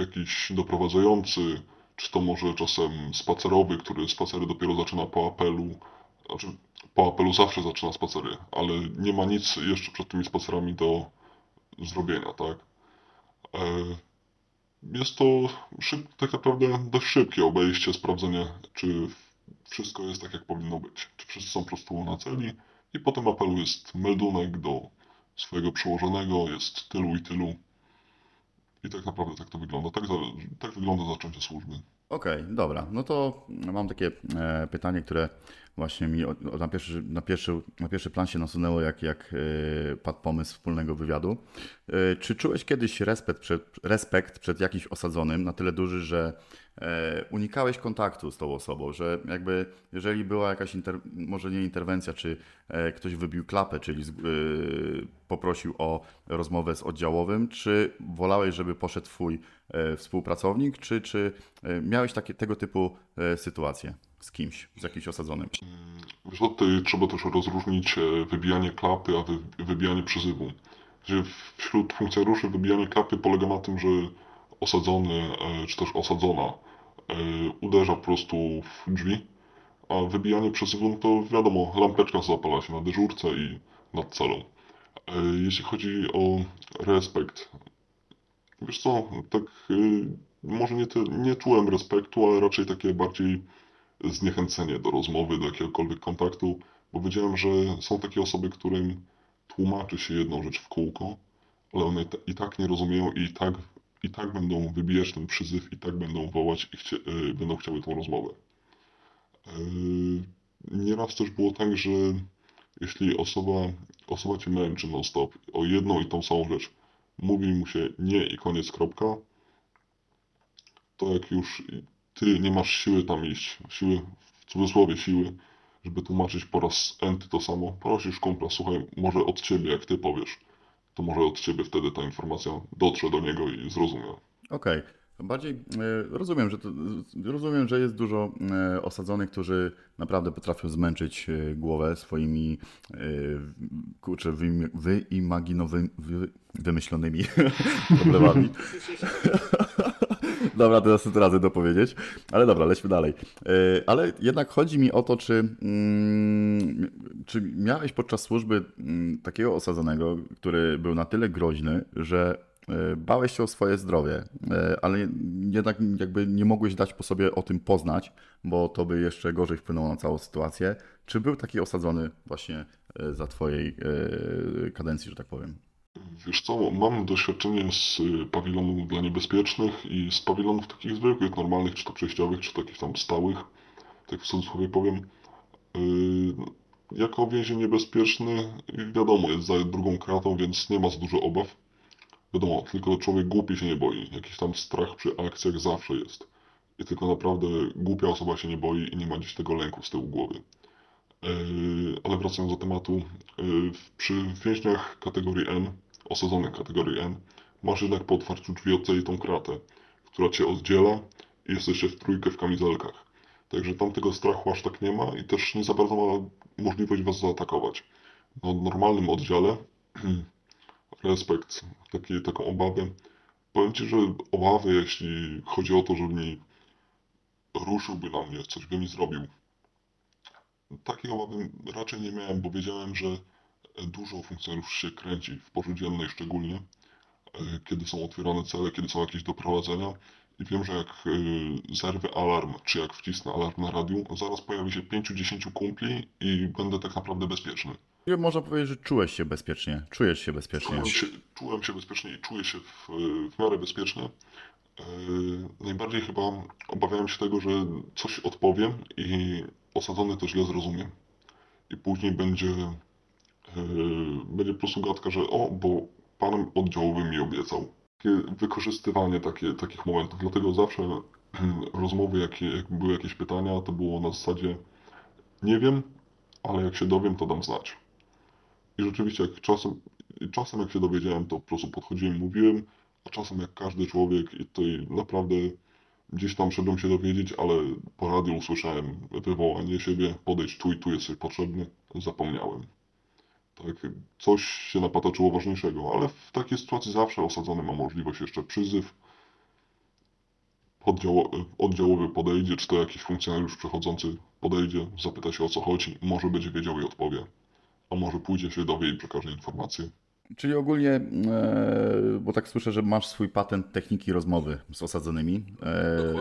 jakiś doprowadzający, czy to może czasem spacerowy, który spacery dopiero zaczyna po apelu. Znaczy, po apelu zawsze zaczyna spacery, ale nie ma nic jeszcze przed tymi spacerami do zrobienia, tak? E, jest to szyb, tak naprawdę dość szybkie obejście, sprawdzenie, czy wszystko jest tak, jak powinno być. Czy wszyscy są po prostu na celi i potem apelu jest meldunek do swojego przełożonego, jest tylu i tylu. I tak naprawdę tak to wygląda. Tak, tak wygląda zaczęcie służby. Okej, okay, dobra. No to mam takie e, pytanie, które właśnie mi na pierwszy, na pierwszy, na pierwszy plan się nasunęło, jak, jak e, padł pomysł wspólnego wywiadu. E, czy czułeś kiedyś respekt przed, respekt przed jakimś osadzonym na tyle duży, że E, unikałeś kontaktu z tą osobą, że jakby jeżeli była jakaś, inter, może nie interwencja, czy ktoś wybił klapę, czyli poprosił o rozmowę z oddziałowym, czy wolałeś, żeby poszedł twój współpracownik, czy, czy miałeś takie, tego typu sytuacje z kimś, z jakimś osadzonym? Wiesz, tutaj trzeba też rozróżnić wybijanie klapy, a wy, wybijanie przyzywu. Wśród funkcjonariuszy wybijanie klapy polega na tym, że osadzony e, czy też osadzona e, uderza po prostu w drzwi, a wybijanie przesyłu no to wiadomo, lampeczka zapala się na dyżurce i nad celą. E, jeśli chodzi o respekt, wiesz co, tak może nie, te, nie czułem respektu, ale raczej takie bardziej zniechęcenie do rozmowy, do jakiegokolwiek kontaktu, bo wiedziałem, że są takie osoby, którym tłumaczy się jedną rzecz w kółko, ale one i tak nie rozumieją i tak i tak będą wybijać ten przyzyw, i tak będą wołać i chcie, yy, będą chciały tą rozmowę. Yy, nieraz też było tak, że jeśli osoba, osoba cię męczy non-stop o jedną i tą samą rzecz, mówi mu się nie i koniec, kropka, to jak już ty nie masz siły tam iść, siły, w cudzysłowie siły, żeby tłumaczyć po raz enty to samo, prosisz kumpla, słuchaj, może od ciebie, jak ty powiesz to może od ciebie wtedy ta informacja dotrze do niego i zrozumie. Okej. Okay. Bardziej e, rozumiem, że to, rozumiem, że jest dużo e, osadzonych, którzy naprawdę potrafią zmęczyć e, głowę swoimi kurczę, wyimaginowymi, wymyślonymi problemami. Dobra, to razy dopowiedzieć. Ale dobra, lećmy dalej. E, ale jednak chodzi mi o to, czy, mm, czy miałeś podczas służby mm, takiego osadzonego, który był na tyle groźny, że e, bałeś się o swoje zdrowie, e, ale jednak jakby nie mogłeś dać po sobie o tym poznać, bo to by jeszcze gorzej wpłynęło na całą sytuację. Czy był taki osadzony właśnie za twojej kadencji, że tak powiem? Wiesz co, mam doświadczenie z y, pawilonów dla niebezpiecznych i z pawilonów takich zwykłych, normalnych, czy to przejściowych, czy takich tam stałych, tak w cudzysłowie powiem. Yy, jako więzień niebezpieczny, wiadomo, jest za drugą kratą, więc nie ma za dużo obaw. Wiadomo, tylko człowiek głupi się nie boi. Jakiś tam strach przy akcjach zawsze jest. i tylko naprawdę głupia osoba się nie boi i nie ma gdzieś tego lęku z tyłu głowy. Yy, ale wracając do tematu, przy więźniach kategorii N, osadzonych kategorii N, masz jednak po otwarciu drzwi odceli tą kratę, która cię oddziela i jesteście w trójkę w kamizelkach. Także tam tego strachu aż tak nie ma i też nie za bardzo ma możliwość was zaatakować. Na normalnym oddziale respekt, taki, taką obawę. Powiem Ci, że obawy, jeśli chodzi o to, żeby mi ruszyłby na mnie, coś by mi zrobił. Takiej obawy raczej nie miałem, bo wiedziałem, że dużo funkcjonariuszy się kręci w porze dziennej szczególnie, e, kiedy są otwierane cele, kiedy są jakieś doprowadzenia i wiem, że jak y, zerwę alarm, czy jak wcisnę alarm na radiu, zaraz pojawi się 5-10 kumpli i będę tak naprawdę bezpieczny. Można powiedzieć, że czułeś się bezpiecznie. Czujesz się bezpiecznie. Czułem się, czułem się bezpiecznie i czuję się w, w miarę bezpiecznie. Yy, najbardziej chyba obawiałem się tego, że coś odpowiem i osadzony to źle zrozumie. I później będzie, będzie po prostu gadka, że o, bo pan oddziałowy mi obiecał takie wykorzystywanie takie, takich momentów. Dlatego zawsze rozmowy, jakie, jak były jakieś pytania, to było na zasadzie nie wiem, ale jak się dowiem, to dam znać. I rzeczywiście, jak czasem, czasem jak się dowiedziałem, to po prostu podchodziłem, mówiłem, a czasem jak każdy człowiek i tutaj naprawdę gdzieś tam szedłem się dowiedzieć, ale po radiu usłyszałem wywołanie siebie, podejdź tu i tu jesteś potrzebny, zapomniałem tak, coś się napatoczyło ważniejszego, ale w takiej sytuacji zawsze osadzony ma możliwość jeszcze przyzyw, oddział, oddziałowy podejdzie, czy to jakiś funkcjonariusz przechodzący podejdzie, zapyta się o co chodzi, może będzie wiedział i odpowie, a może pójdzie się dowie i przekaże informację. Czyli ogólnie, e, bo tak słyszę, że masz swój patent techniki rozmowy z osadzonymi. E,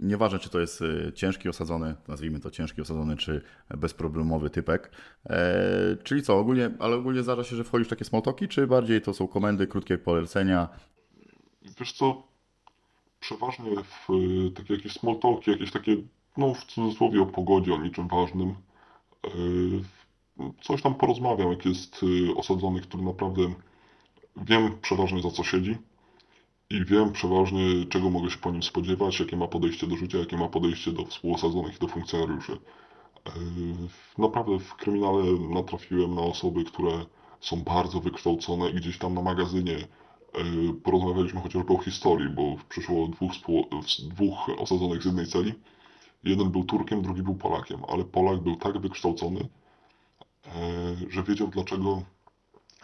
nieważne, czy to jest e, ciężki osadzony, nazwijmy to ciężki osadzony, czy bezproblemowy typek. Czyli co, ogólnie, ale ogólnie zdarza się, że wchodzisz w takie smalltalki, czy bardziej to są komendy, krótkie polecenia? Wiesz co, przeważnie w takie jakieś smalltalki, jakieś takie, no w cudzysłowie o pogodzie, o niczym ważnym, coś tam porozmawiam, jak jest y, osadzony, który naprawdę wiem przeważnie za co siedzi i wiem przeważnie czego mogę się po nim spodziewać, jakie ma podejście do życia, jakie ma podejście do współosadzonych i do funkcjonariuszy. Y, naprawdę w kryminale natrafiłem na osoby, które są bardzo wykształcone i gdzieś tam na magazynie y, porozmawialiśmy chociażby o historii, bo przyszło dwóch, dwóch osadzonych z jednej celi. Jeden był Turkiem, drugi był Polakiem, ale Polak był tak wykształcony, E, że wiedział dlaczego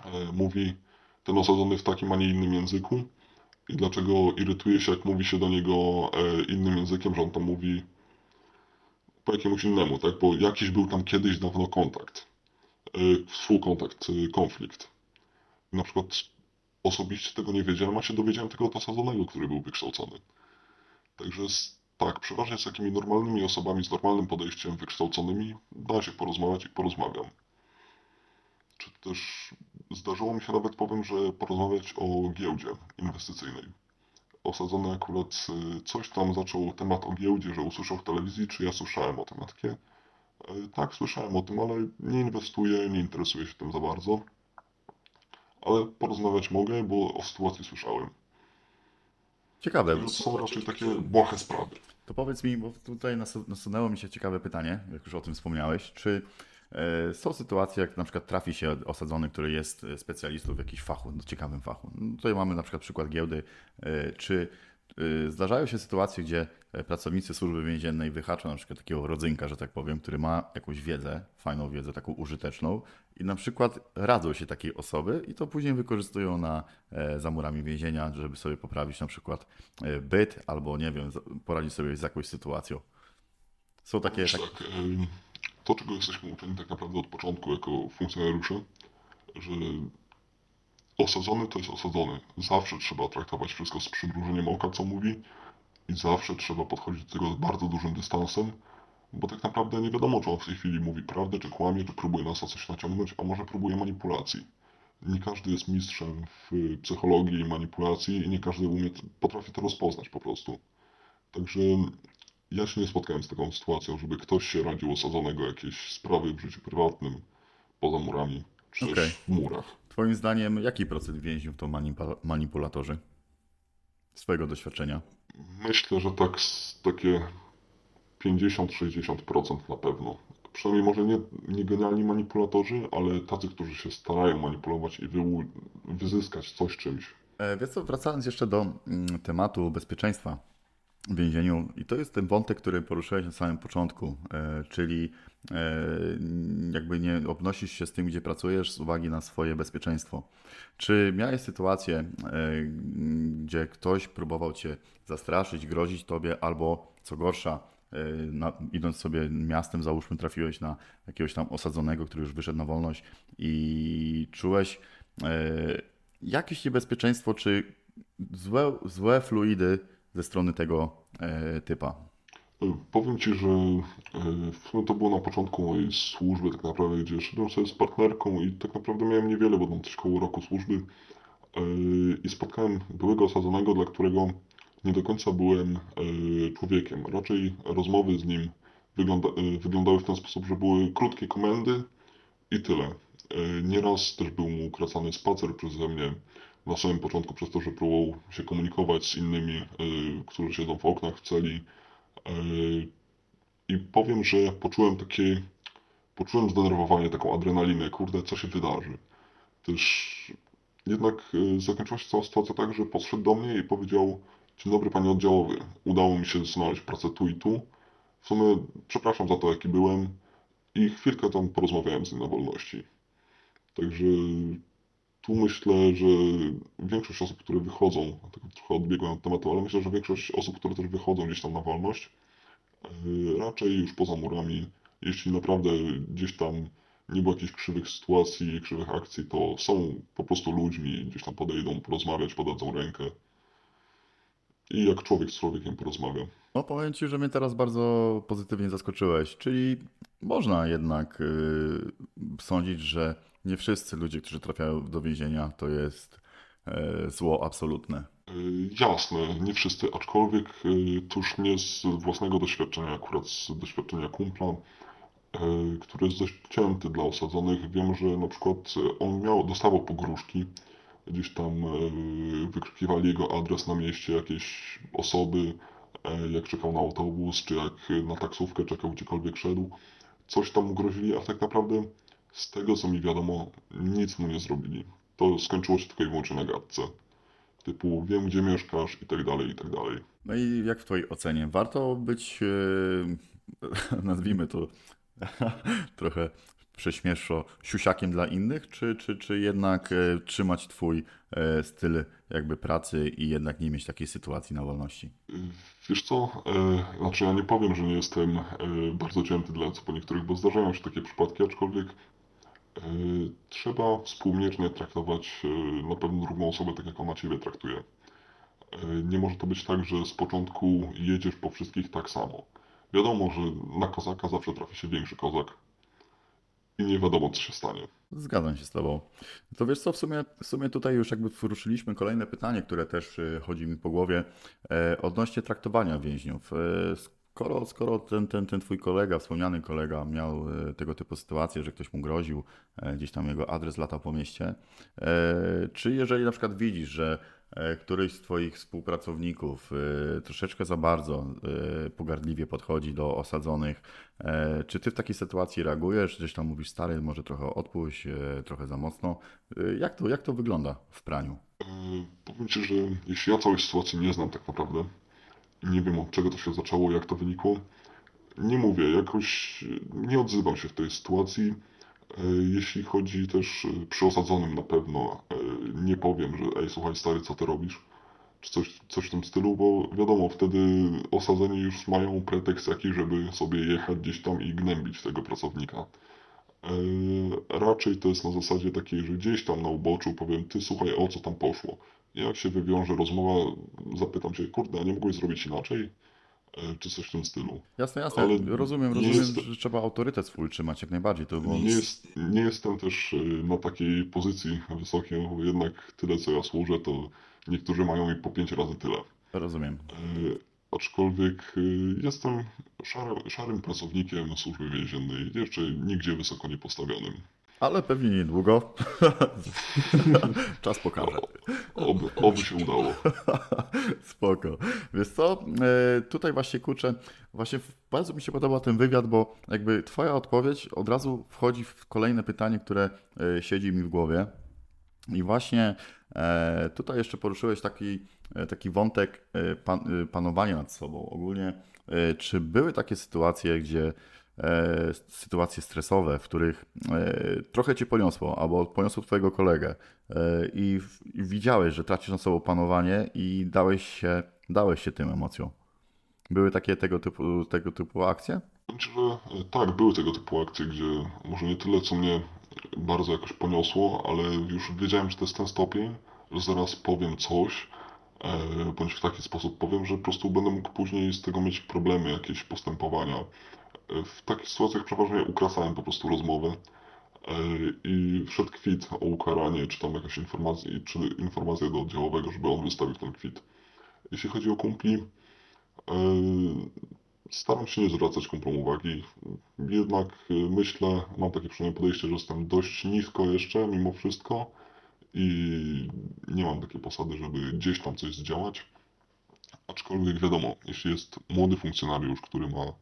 e, mówi ten osadzony w takim, a nie innym języku i dlaczego irytuje się, jak mówi się do niego e, innym językiem, że on to mówi po jakiemuś innemu, tak? Bo jakiś był tam kiedyś dawno kontakt, współkontakt, konflikt. Na przykład osobiście tego nie wiedziałem, a się dowiedziałem tego od osadzonego, który był wykształcony. Także tak, przeważnie z takimi normalnymi osobami, z normalnym podejściem, wykształconymi, da się porozmawiać i porozmawiam czy też zdarzyło mi się nawet, powiem, że porozmawiać o giełdzie inwestycyjnej. Osadzony akurat y, coś tam zaczął temat o giełdzie, że usłyszał w telewizji, czy ja słyszałem o tym. takie, y, tak, słyszałem o tym, ale nie inwestuję, nie interesuję się tym za bardzo. Ale porozmawiać mogę, bo o sytuacji słyszałem. Ciekawe. To są raczej takie błahe sprawy. To powiedz mi, bo tutaj nasunęło mi się ciekawe pytanie, jak już o tym wspomniałeś, czy są sytuacje, jak na przykład trafi się osadzony, który jest specjalistą w jakimś fachu, no, ciekawym fachu. No, tutaj mamy na przykład przykład giełdy. E, czy e, zdarzają się sytuacje, gdzie pracownicy służby więziennej wyhaczą na przykład takiego rodzynka, że tak powiem, który ma jakąś wiedzę, fajną wiedzę, taką użyteczną i na przykład radzą się takiej osoby i to później wykorzystują na, za murami więzienia, żeby sobie poprawić na przykład byt albo nie wiem, poradzić sobie z jakąś sytuacją. Są takie... Tak, tak to, czego jesteśmy uczeni tak naprawdę od początku jako funkcjonariusze, że osadzony to jest osadzony. Zawsze trzeba traktować wszystko z przymrużeniem oka, co mówi i zawsze trzeba podchodzić do tego z bardzo dużym dystansem, bo tak naprawdę nie wiadomo, czy on w tej chwili mówi prawdę, czy kłamie, czy próbuje nas na coś naciągnąć, a może próbuje manipulacji. Nie każdy jest mistrzem w psychologii i manipulacji i nie każdy umie, potrafi to rozpoznać po prostu. Także ja się nie spotkałem z taką sytuacją, żeby ktoś się radził osadzonego jakieś sprawy w życiu prywatnym poza murami, czy okay. też w murach. Twoim zdaniem, jaki procent więźniów to manipulatorzy? Z Twojego doświadczenia. Myślę, że tak z takie 50-60% na pewno. Przynajmniej może nie, nie genialni manipulatorzy, ale tacy, którzy się starają manipulować i wyłu- wyzyskać coś czymś. E, Wiesz co, wracając jeszcze do mm, tematu bezpieczeństwa więzieniu, i to jest ten wątek, który poruszyłeś na samym początku, e, czyli e, jakby nie obnosisz się z tym, gdzie pracujesz z uwagi na swoje bezpieczeństwo. Czy miałeś sytuację, e, gdzie ktoś próbował cię zastraszyć, grozić tobie, albo co gorsza, na, idąc sobie miastem, załóżmy, trafiłeś na jakiegoś tam osadzonego, który już wyszedł na wolność i czułeś jakieś niebezpieczeństwo, czy złe, złe fluidy ze strony tego e, typa. E, Powiem Ci, że sumie to było na początku mojej służby tak naprawdę, gdzie szedłem sobie z partnerką i tak naprawdę miałem niewiele, bo tam coś koło roku służby i spotkałem byłego osadzonego, dla którego nie do końca byłem człowiekiem. Raczej rozmowy z nim wygląda, wyglądały w ten sposób, że były krótkie komendy i tyle. Nieraz też był mu kracany spacer przeze mnie na samym początku przez to, że próbował się komunikować z innymi, e, którzy siedzą w oknach w celi. E, I powiem, że poczułem takie, poczułem zdenerwowanie, taką adrenalinę, kurde, co się wydarzy. Też jednak e, zakończyła się cała sytuacja tak, że podszedł do mnie i powiedział, dzień dobry panie oddziałowy, udało mi się znaleźć pracę tu i tu. W sumie przepraszam za to, jaki byłem i chwilkę tam porozmawiałem z nim na wolności. Także tu myślę, że większość osób, które wychodzą, tak trochę odbiegłem od tematu, ale myślę, że większość osób, które też wychodzą gdzieś tam na wolność, yy, raczej już poza murami, jeśli naprawdę gdzieś tam nie było jakichś krzywych sytuacji, krzywych akcji, to są po prostu ludźmi, gdzieś tam podejdą porozmawiać, podadzą rękę i jak człowiek z człowiekiem porozmawia. No powiem Ci, że mnie teraz bardzo pozytywnie zaskoczyłeś, czyli można jednak y, sądzić, że nie wszyscy ludzie, którzy trafiają do więzienia, to jest e, zło absolutne. Y, Jasne, nie wszyscy, aczkolwiek to już nie z własnego doświadczenia, akurat z doświadczenia kumpla, który jest dość cięty dla osadzonych. Wiem, że na przykład on miał, dostawał pogróżki, gdzieś tam y, wykrzykiwali jego adres na mieście jakieś osoby, y, jak czekał na autobus, czy jak na taksówkę czekał gdziekolwiek szedł. Coś tam grozili, a tak naprawdę z tego co mi wiadomo, nic mu nie zrobili. To skończyło się tylko i wyłącznie na gadce typu wiem gdzie mieszkasz i tak dalej, i tak dalej. No i jak w Twojej ocenie, warto być, e, nazwijmy to trochę prześmieszczo, siusiakiem dla innych, czy, czy, czy jednak e, trzymać Twój e, styl jakby pracy i jednak nie mieć takiej sytuacji na wolności? Wiesz co, e, znaczy ja nie powiem, że nie jestem bardzo cięty dla po niektórych, bo zdarzają się takie przypadki, aczkolwiek trzeba współmiernie traktować na pewno drugą osobę tak, jak ona ciebie traktuje. Nie może to być tak, że z początku jedziesz po wszystkich tak samo. Wiadomo, że na kozaka zawsze trafi się większy kozak i nie wiadomo, co się stanie. Zgadzam się z Tobą. To wiesz co, w sumie, w sumie tutaj już jakby poruszyliśmy kolejne pytanie, które też y, chodzi mi po głowie, e, odnośnie traktowania więźniów. E, skoro skoro ten, ten, ten Twój kolega, wspomniany kolega miał e, tego typu sytuację, że ktoś mu groził, gdzieś tam jego adres latał po mieście, czy jeżeli na przykład widzisz, że któryś z Twoich współpracowników e, troszeczkę za bardzo e, pogardliwie podchodzi do osadzonych, E, Czy ty w takiej sytuacji reagujesz? Gdzieś tam mówisz, stary, może trochę odpuść, e, trochę za mocno. E, Jak to, jak to wygląda w praniu? E, Powiem Ci, że jeśli ja całej sytuacji nie znam tak naprawdę nie wiem od czego to się zaczęło, jak to wynikło, nie mówię, jakoś nie odzywam się w tej sytuacji. E, Jeśli chodzi też e, przy osadzonym na pewno e, nie powiem, że ej słuchaj stary, co ty robisz? Czy coś, coś w tym stylu, bo wiadomo, wtedy osadzeni już mają pretekst jakiś, żeby sobie jechać gdzieś tam i gnębić tego pracownika. Raczej to jest na zasadzie takiej, że gdzieś tam na uboczu powiem, ty słuchaj, o co tam poszło. Jak się wywiąże rozmowa, zapytam się, kurde, a nie mogłeś zrobić inaczej? E, Czy coś w tym stylu. Jasne, jasne. Ale rozumiem, rozumiem, jest- że trzeba autorytet swój trzymać jak najbardziej. To było... Nie, jest, nie jestem też e, na takiej pozycji wysokiej, bo jednak tyle co ja służę, to niektórzy mają i po pięć razy tyle. Rozumiem. E, Aczkolwiek jestem szarym, szarym pracownikiem służby więziennej, jeszcze nigdzie wysoko nie postawionym. Ale pewnie niedługo. Czas pokaże. Oby, oby się udało. Spoko. Wiesz co, e, tutaj właśnie kurczę, właśnie bardzo mi się podoba ten wywiad, bo jakby twoja odpowiedź od razu wchodzi w kolejne pytanie, które e, siedzi mi w głowie. I właśnie e, tutaj jeszcze poruszyłeś taki, taki wątek pan, panowania nad sobą. Ogólnie, czy były takie sytuacje, gdzie sytuacje stresowe, w których e, trochę cię poniosło, albo poniosło twojego kolegę e, i, widziałeś, że tracisz na sobą panowanie i dałeś się, dałeś się tym emocjom. Były takie tego typu, tego typu akcje? Że tak, były tego typu akcje, gdzie może nie tyle, co mnie bardzo jakoś poniosło, ale już wiedziałem, że to jest ten stopień, że zaraz powiem coś, bądź w taki sposób powiem, że po prostu będę mógł później z tego mieć problemy, jakieś postępowania w takich sytuacjach przeważnie ukrasałem po prostu rozmowę e, i wszedł kwit o ukaranie, czy tam jakaś informacja, czy informacja do oddziałowego, żeby on wystawił ten kwit. Jeśli chodzi o kumpli, e, staram się nie zwracać kumplom uwagi. Jednak e, myślę, mam takie przynajmniej podejście, że jestem dość nisko jeszcze mimo wszystko i nie mam takiej posady, żeby gdzieś tam coś zdziałać. Aczkolwiek wiadomo, jeśli jest młody funkcjonariusz, który ma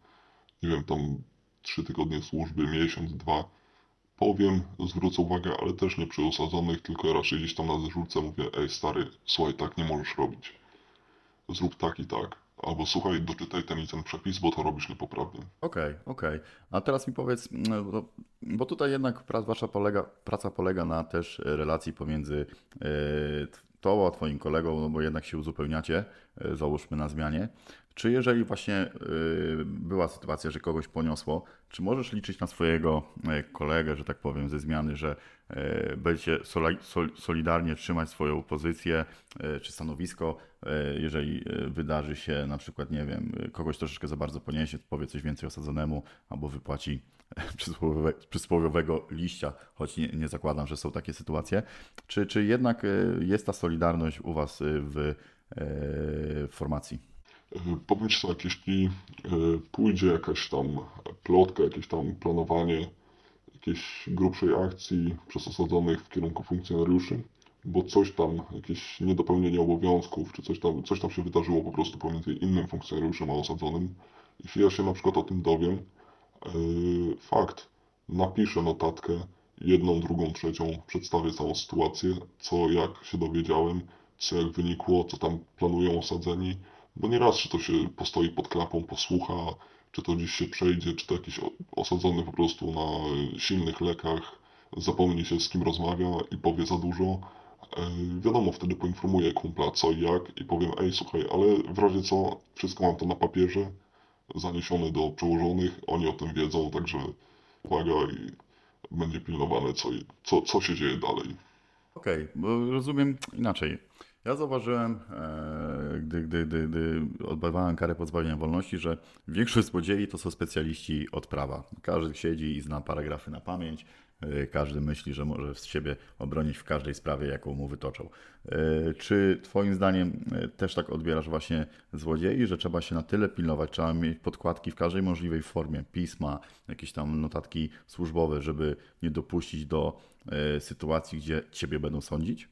nie wiem, tam trzy tygodnie służby, miesiąc, dwa, powiem, zwrócę uwagę, ale też nie przy osadzonych, tylko raczej gdzieś tam na dyżurce mówię, ej stary, słuchaj, tak nie możesz robić. Zrób tak i tak. Albo słuchaj, doczytaj ten i ten przepis, bo to robisz niepoprawnie. Okej, okay, okej. Okay. A teraz mi powiedz, no, bo tutaj jednak wasza polega, praca polega na też relacji pomiędzy yy, tobą twoim kolegą, no bo jednak się uzupełniacie, yy, załóżmy na zmianie. Czy jeżeli właśnie y, była sytuacja, że kogoś poniosło, czy możesz liczyć na swojego e, kolegę, że tak powiem, ze zmiany, że e, będziecie solidarnie trzymać swoją pozycję e, czy stanowisko, jeżeli wydarzy się na przykład, nie wiem, kogoś troszeczkę za bardzo poniesie, powie coś więcej osadzonemu albo wypłaci przysłowiowego liścia, choć nie, nie zakładam, że są takie sytuacje. Czy, czy jednak jest ta solidarność u Was w formacji? Powiem Ci tak, jeśli e, pójdzie jakaś tam plotka, jakieś tam planowanie jakiejś grubszej akcji przez osadzonych w kierunku funkcjonariuszy, bo coś tam, jakieś niedopełnienie obowiązków, czy coś tam, coś tam się wydarzyło po prostu pomiędzy innym funkcjonariuszem a osadzonym. Jeśli ja się na przykład o tym dowiem, e, fakt, napiszę notatkę, jedną, drugą, trzecią, przedstawię całą sytuację, co jak się dowiedziałem, co jak wynikło, co tam planują osadzeni, bo nieraz, czy to się postoi pod klapą, posłucha, czy to gdzieś się przejdzie, czy to jakiś osadzony po prostu na silnych lekach zapomni się z kim rozmawia i powie za dużo. E, wiadomo, wtedy poinformuję kumpla co i jak i powiem, ej słuchaj, ale w razie co, wszystko mam to na papierze, zaniesione do przełożonych, oni o tym wiedzą, także uwaga i będzie pilnowane co, co, co się dzieje dalej. Okej, okay, rozumiem inaczej. Ja zauważyłem, e, gdy, gdy, gdy, gdy odbywałem karę pozbawienia wolności, że większość złodziei to są specjaliści od prawa. Każdy siedzi i zna paragrafy na pamięć, e, każdy myśli, że może z siebie obronić w każdej sprawie, jaką mu wytoczą. E, czy Twoim zdaniem też tak odbierasz właśnie złodziei, że trzeba się na tyle pilnować, trzeba mieć podkładki w każdej możliwej formie, pisma, jakieś tam notatki służbowe, żeby nie dopuścić do sytuacji, gdzie Ciebie będą sądzić?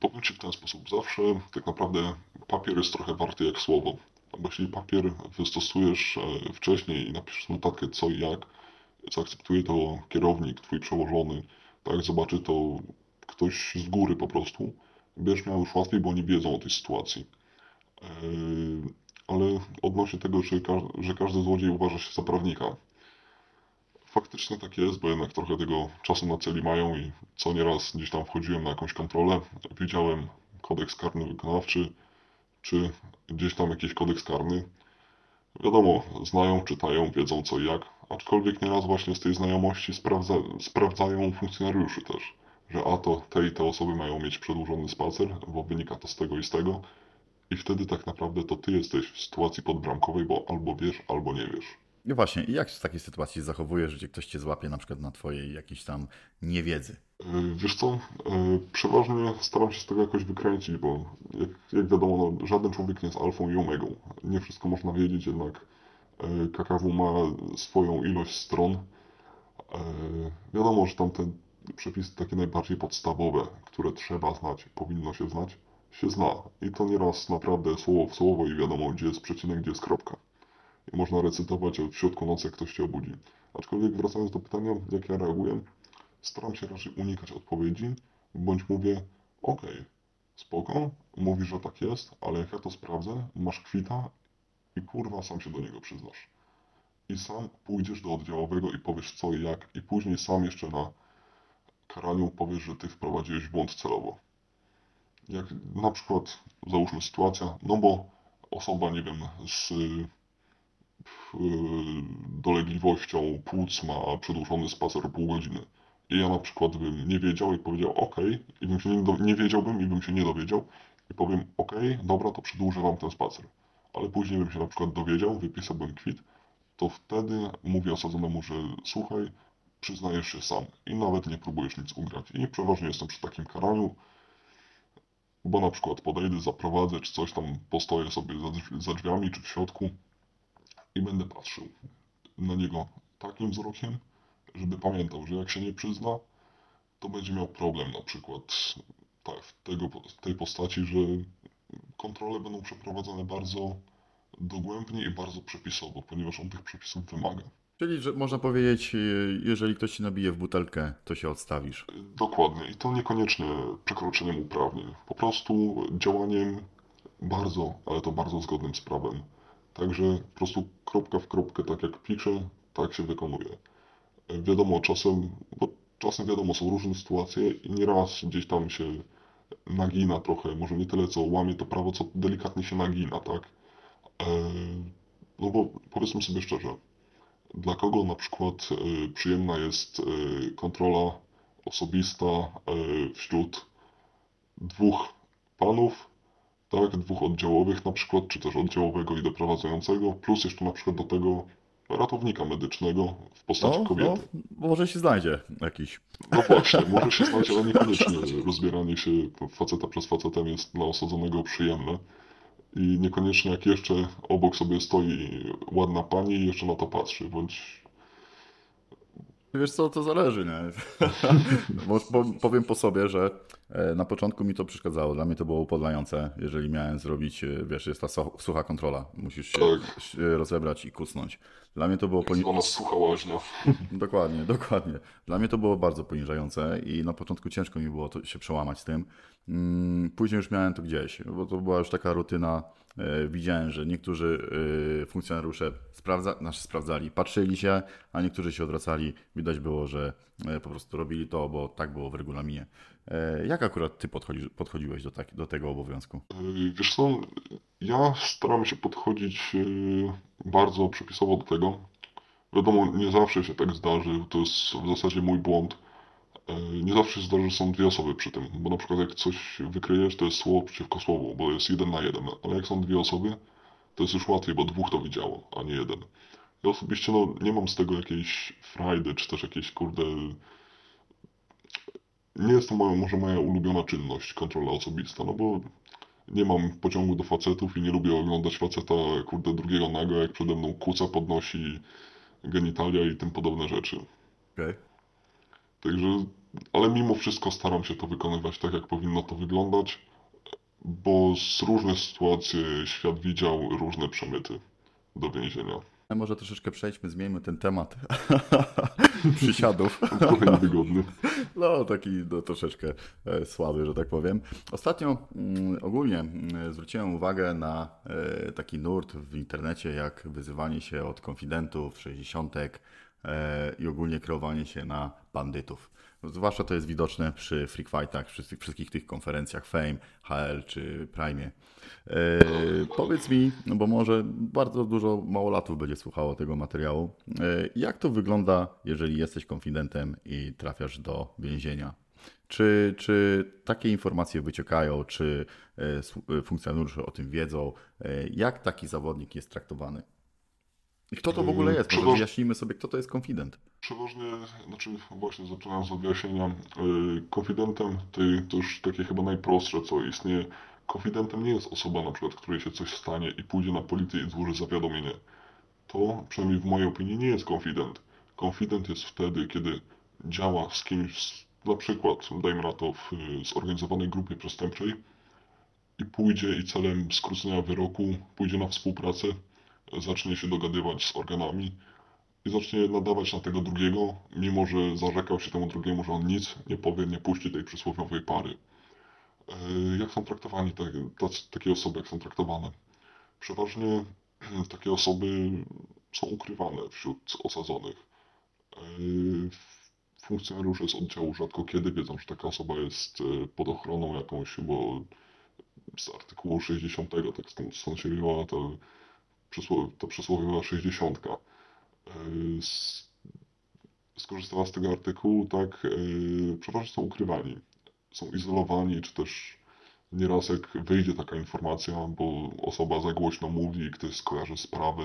Powiem w ten sposób. Zawsze tak naprawdę papier jest trochę warty jak słowo. Bo jeśli papier wystosujesz e, wcześniej i napiszesz notatkę co i jak, zaakceptuje to kierownik, twój przełożony, tak, zobaczy to ktoś z góry po prostu, będziesz miał już łatwiej, bo oni wiedzą o tej sytuacji. E, ale odnośnie tego, że każdy złodziej uważa się za prawnika, faktycznie tak jest, bo jednak trochę tego czasu na celi mają i co nieraz gdzieś tam wchodziłem na jakąś kontrolę, widziałem kodeks karny wykonawczy, czy gdzieś tam jakiś kodeks karny. Wiadomo, znają, czytają, wiedzą co i jak, aczkolwiek nieraz właśnie z tej znajomości sprawdza, sprawdzają funkcjonariuszy też, że a to te i te osoby mają mieć przedłużony spacer, bo wynika to z tego i z tego i wtedy tak naprawdę to ty jesteś w sytuacji podbramkowej, bo albo wiesz, albo nie wiesz. No właśnie, i jak w takiej sytuacji zachowujesz, gdzie ktoś cię złapie na przykład na twojej jakiejś tam niewiedzy? E, wiesz co, e, przeważnie staram się z tego jakoś wykręcić, bo jak, jak wiadomo, no, żaden człowiek nie jest alfą i omegą. Nie wszystko można wiedzieć, jednak KKW ma swoją ilość stron. E, wiadomo, że tam te przepisy takie najbardziej podstawowe, które trzeba znać, powinno się znać, się zna. I to nieraz naprawdę słowo w słowo i wiadomo, gdzie jest przecinek, gdzie jest kropka. I można recytować w środku nocy, jak ktoś się obudzi. Aczkolwiek wracając do pytania, jak ja reaguję, staram się raczej unikać odpowiedzi, bądź mówię, okej, spoko, mówisz, że tak jest, ale jak ja to sprawdzę, masz kwita i kurwa sam się do niego przyznasz. I sam pójdziesz do oddziałowego i powiesz co i jak, i później sam jeszcze na karaniu powiesz, że ty wprowadziłeś błąd celowo. Jak na przykład, załóżmy sytuacja, no bo osoba, nie wiem, z dolegliwością płuc ma przedłużony spacer pół godziny. I ja na przykład bym nie wiedział i powiedział ok, i bym się nie, nie wiedziałbym i bym się nie dowiedział i powiem ok, dobra, to przedłużę wam ten spacer. Ale później bym się na przykład dowiedział, wypisałbym kwit, to wtedy mówię osadzonemu, że słuchaj, przyznajesz się sam i nawet nie próbujesz nic ugrać. I przeważnie jestem przy takim karaniu, bo na przykład podejdę, zaprowadzę, czy coś tam postoję sobie za, drzwi, za drzwiami, czy w środku i będę patrzył na niego takim wzrokiem, żeby pamiętał, że jak się nie przyzna, to będzie miał problem na przykład tak, w tego, tej postaci, że kontrole będą przeprowadzone bardzo dogłębnie i bardzo przepisowo, ponieważ on tych przepisów wymaga. Czyli, że można powiedzieć, jeżeli ktoś ci nabije w butelkę, to się odstawisz. Dokładnie. I to niekoniecznie przekroczeniem uprawnień. Po prostu działaniem bardzo, ale to bardzo zgodnym z prawem. Także po prostu kropka w kropkę, tak jak piszę, tak się wykonuje. Wiadomo, czasem, bo czasem wiadomo, są różne sytuacje i nieraz gdzieś tam się nagina trochę, może nie tyle co łamie to prawo, co delikatnie się nagina, tak? E, no bo powiedzmy sobie szczerze, dla kogo na przykład e, przyjemna jest e, kontrola osobista wśród dwóch panów, tak, dwóch oddziałowych na przykład, czy też oddziałowego i doprowadzającego, plus jeszcze na przykład do tego ratownika medycznego w postaci No, kobiety. no, może się znajdzie jakiś. No właśnie, może się znać, ale niekoniecznie rozbieranie się faceta przez facetem jest dla osadzonego przyjemne. I niekoniecznie jak jeszcze obok sobie stoi ładna pani i jeszcze na to patrzy, bądź Wiesz co, to zależy, nie? Bo, powiem po sobie, że e, na początku mi to przeszkadzało. Dla mnie to było upodlające, jeżeli miałem zrobić, e, wiesz, jest ta sucha kontrola. Musisz się Tak. rozebrać i kusnąć. Dla mnie to było poni- ona sucha łaźnia. Dokładnie, dokładnie. Dla mnie to było bardzo poniżające i na początku ciężko mi było to, się przełamać z tym. Mm, Później już miałem to gdzieś, bo to była już taka rutyna. E, Widziałem, że niektórzy e, funkcjonariusze sprawdza, znaczy sprawdzali, patrzyli się, a niektórzy się odwracali. Widać było, że e, po prostu robili to, bo tak było w regulaminie. Jak akurat ty podchodzi, podchodziłeś do, tak, do tego obowiązku? Wiesz co, ja staram się podchodzić bardzo przepisowo do tego. Wiadomo, nie zawsze się tak zdarzy, to jest w zasadzie mój błąd. Yy, Nie zawsze się zdarzy, że są dwie osoby przy tym, bo na przykład jak coś wykryjesz, to jest słowo przeciwko słowu, bo jest jeden na jeden, ale jak są dwie osoby, to jest już łatwiej, bo dwóch to widziało, a nie jeden. Ja osobiście no, nie mam z tego jakiejś frajdy, czy też jakiejś kurde... Nie jest to moja, może moja ulubiona czynność, kontrola osobista, no bo nie mam pociągu do facetów i nie lubię oglądać faceta, kurde, drugiego nago, jak przede mną kuca podnosi genitalia i tym podobne rzeczy. Okay. Także, ale mimo wszystko staram się to wykonywać tak, jak powinno to wyglądać, bo z różnych sytuacji świat widział różne przemyty do więzienia. Może troszeczkę przejdźmy, zmieńmy ten temat przysiadów. Trochę niewygodny. No, taki no, troszeczkę e, słaby, że tak powiem. Ostatnio mm, ogólnie mm, zwróciłem uwagę na e, taki nurt w internecie, jak wyzywanie się od konfidentów, 60 e, i ogólnie kreowanie się na bandytów. Zwłaszcza to jest widoczne przy Freak Fightach, przy tych wszystkich tych konferencjach Fame, HL czy Prime. E, powiedz mi, no bo może bardzo dużo małolatów będzie słuchało tego materiału. E, jak to wygląda, jeżeli jesteś konfidentem i trafiasz do więzienia? Czy, czy takie informacje wyciekają, czy e, funkcjonariusze o tym wiedzą? Jak taki zawodnik jest traktowany? I kto to w ogóle jest? Może wyjaśnijmy sobie, kto to jest konfident. Przeważnie, znaczy właśnie zaczynając od wyjaśnienia, yy, konfidentem to, to już takie chyba najprostsze co istnieje. Konfidentem nie jest osoba na przykład, której się coś stanie i pójdzie na policję i złoży zawiadomienie. To przynajmniej w mojej opinii nie jest konfident. Konfident jest wtedy, kiedy działa z kimś na przykład, dajmy na to, w zorganizowanej grupie przestępczej i pójdzie i celem skrócenia wyroku pójdzie na współpracę, zacznie się dogadywać z organami i zacznie nadawać na tego drugiego, mimo że zarzekał się temu drugiemu, że on nic nie powie, nie puści tej przysłowiowej pary. E, Jak są traktowani te, takie osoby, jak są traktowane? Przeważnie takie osoby są ukrywane wśród osadzonych. E, Funkcjonariusze z oddziału rzadko kiedy wiedzą, że taka osoba jest e, pod ochroną jakąś, bo z artykułu 60, tak stąd, stąd się wzięła ta przysłowiowa 60. E, Skorzystała z tego artykułu, tak, e, przeważnie są ukrywani, są izolowani, czy też nieraz jak wyjdzie taka informacja, bo osoba za głośno mówi, ktoś skojarzy sprawę,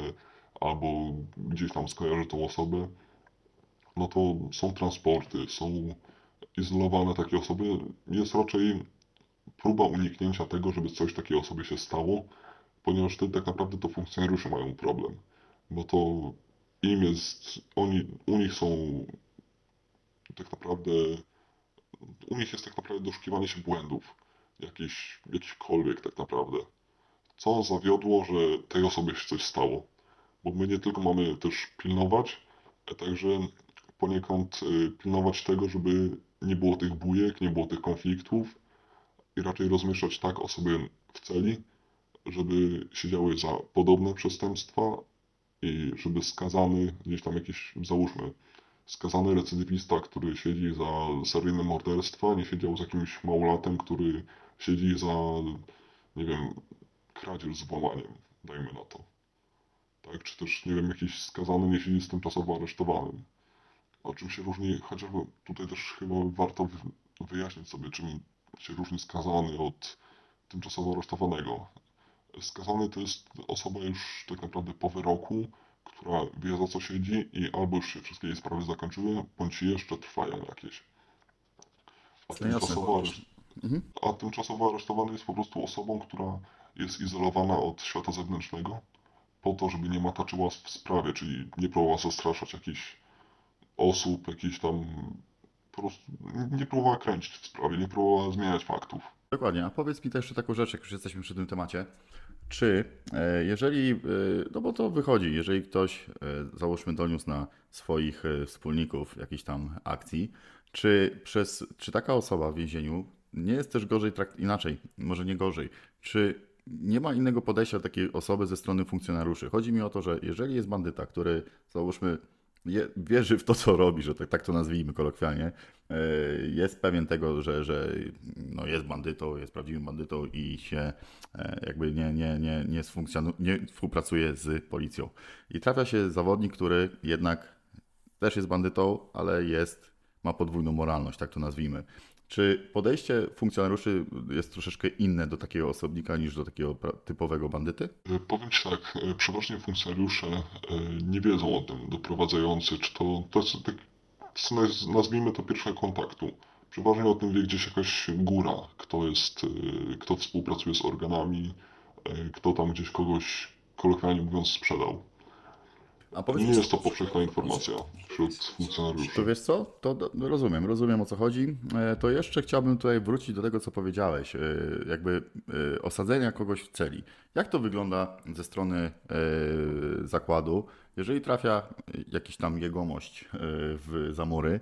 albo gdzieś tam skojarzy tą osobę, no to są transporty, są izolowane takie osoby. Jest raczej próba uniknięcia tego, żeby coś takiej osobie się stało, ponieważ wtedy tak naprawdę to funkcjonariusze mają problem, bo to im jest, oni, u nich są tak naprawdę, u nich jest tak naprawdę doszukiwanie się błędów, jakichś, jakichkolwiek tak naprawdę. Co zawiodło, że tej osobie się coś stało? Bo my nie tylko mamy też pilnować, a także poniekąd y, pilnować tego, żeby nie było tych bujek, nie było tych konfliktów i raczej rozmieszczać tak osoby w celi, żeby siedziały za podobne przestępstwa i żeby skazany gdzieś tam jakiś, załóżmy, skazany recydywista, który siedzi za seryjne morderstwa, nie siedział z jakimś małolatem, który siedzi za, nie wiem, kradzież z włamaniem, dajmy na to. Tak, czy też, nie wiem, jakiś skazany nie siedzi z tymczasowo aresztowanym. O czym się różni, chociażby tutaj też chyba warto wy- wyjaśnić sobie, czym się różni skazany od tymczasowo aresztowanego. Skazany to jest osoba już tak naprawdę po wyroku, która wie za co siedzi i albo już się wszystkie jej sprawy zakończyły, bądź jeszcze trwają jakieś. A No tymczasowo, areszt- Mhm. a tymczasowo aresztowany jest po prostu osobą, która jest izolowana od świata zewnętrznego po to, żeby nie mataczyła w sprawie, czyli nie próbowała zastraszać jakichś osób, jakichś tam po prostu nie próbowała kręcić w sprawie, nie próbowała zmieniać faktów. Dokładnie. A powiedz mi też jeszcze taką rzecz, jak już jesteśmy przy tym temacie. Czy e, jeżeli, e, no bo to wychodzi, jeżeli ktoś, e, załóżmy, doniósł na swoich wspólników jakiejś tam akcji, czy, przez, czy taka osoba w więzieniu nie jest też gorzej, trakt, inaczej, może nie gorzej, czy nie ma innego podejścia takiej osoby ze strony funkcjonariuszy? Chodzi mi o to, że jeżeli jest bandyta, który, załóżmy, wierzy w to, co robi, że tak, tak to nazwijmy kolokwialnie, e, jest pewien tego, że, że no jest bandytą, jest prawdziwym bandytą i się e, jakby nie, nie, nie, nie, nie współpracuje z policją. I trafia się zawodnik, który jednak też jest bandytą, ale jest, ma podwójną moralność, tak to nazwijmy. Czy podejście funkcjonariuszy jest troszeczkę inne do takiego osobnika niż do takiego typowego bandyty? E, Powiem Ci tak, e, przeważnie funkcjonariusze e, nie wiedzą o tym, doprowadzający, czy to, to jest nazwijmy to pierwszego kontaktu. Przeważnie o tym wie gdzieś jakaś góra, kto jest, kto współpracuje z organami, kto tam gdzieś kogoś, kolokwialnie mówiąc, sprzedał. A powiedz Nie mi, jest to powszechna informacja wśród To funkcjonariuszy. wiesz co? To rozumiem, rozumiem o co chodzi. E, To jeszcze chciałbym tutaj wrócić do tego, co powiedziałeś, e, jakby e, osadzenia kogoś w celi. Jak to wygląda ze strony zakładu, jeżeli trafia jakiś tam jegomość w zamury?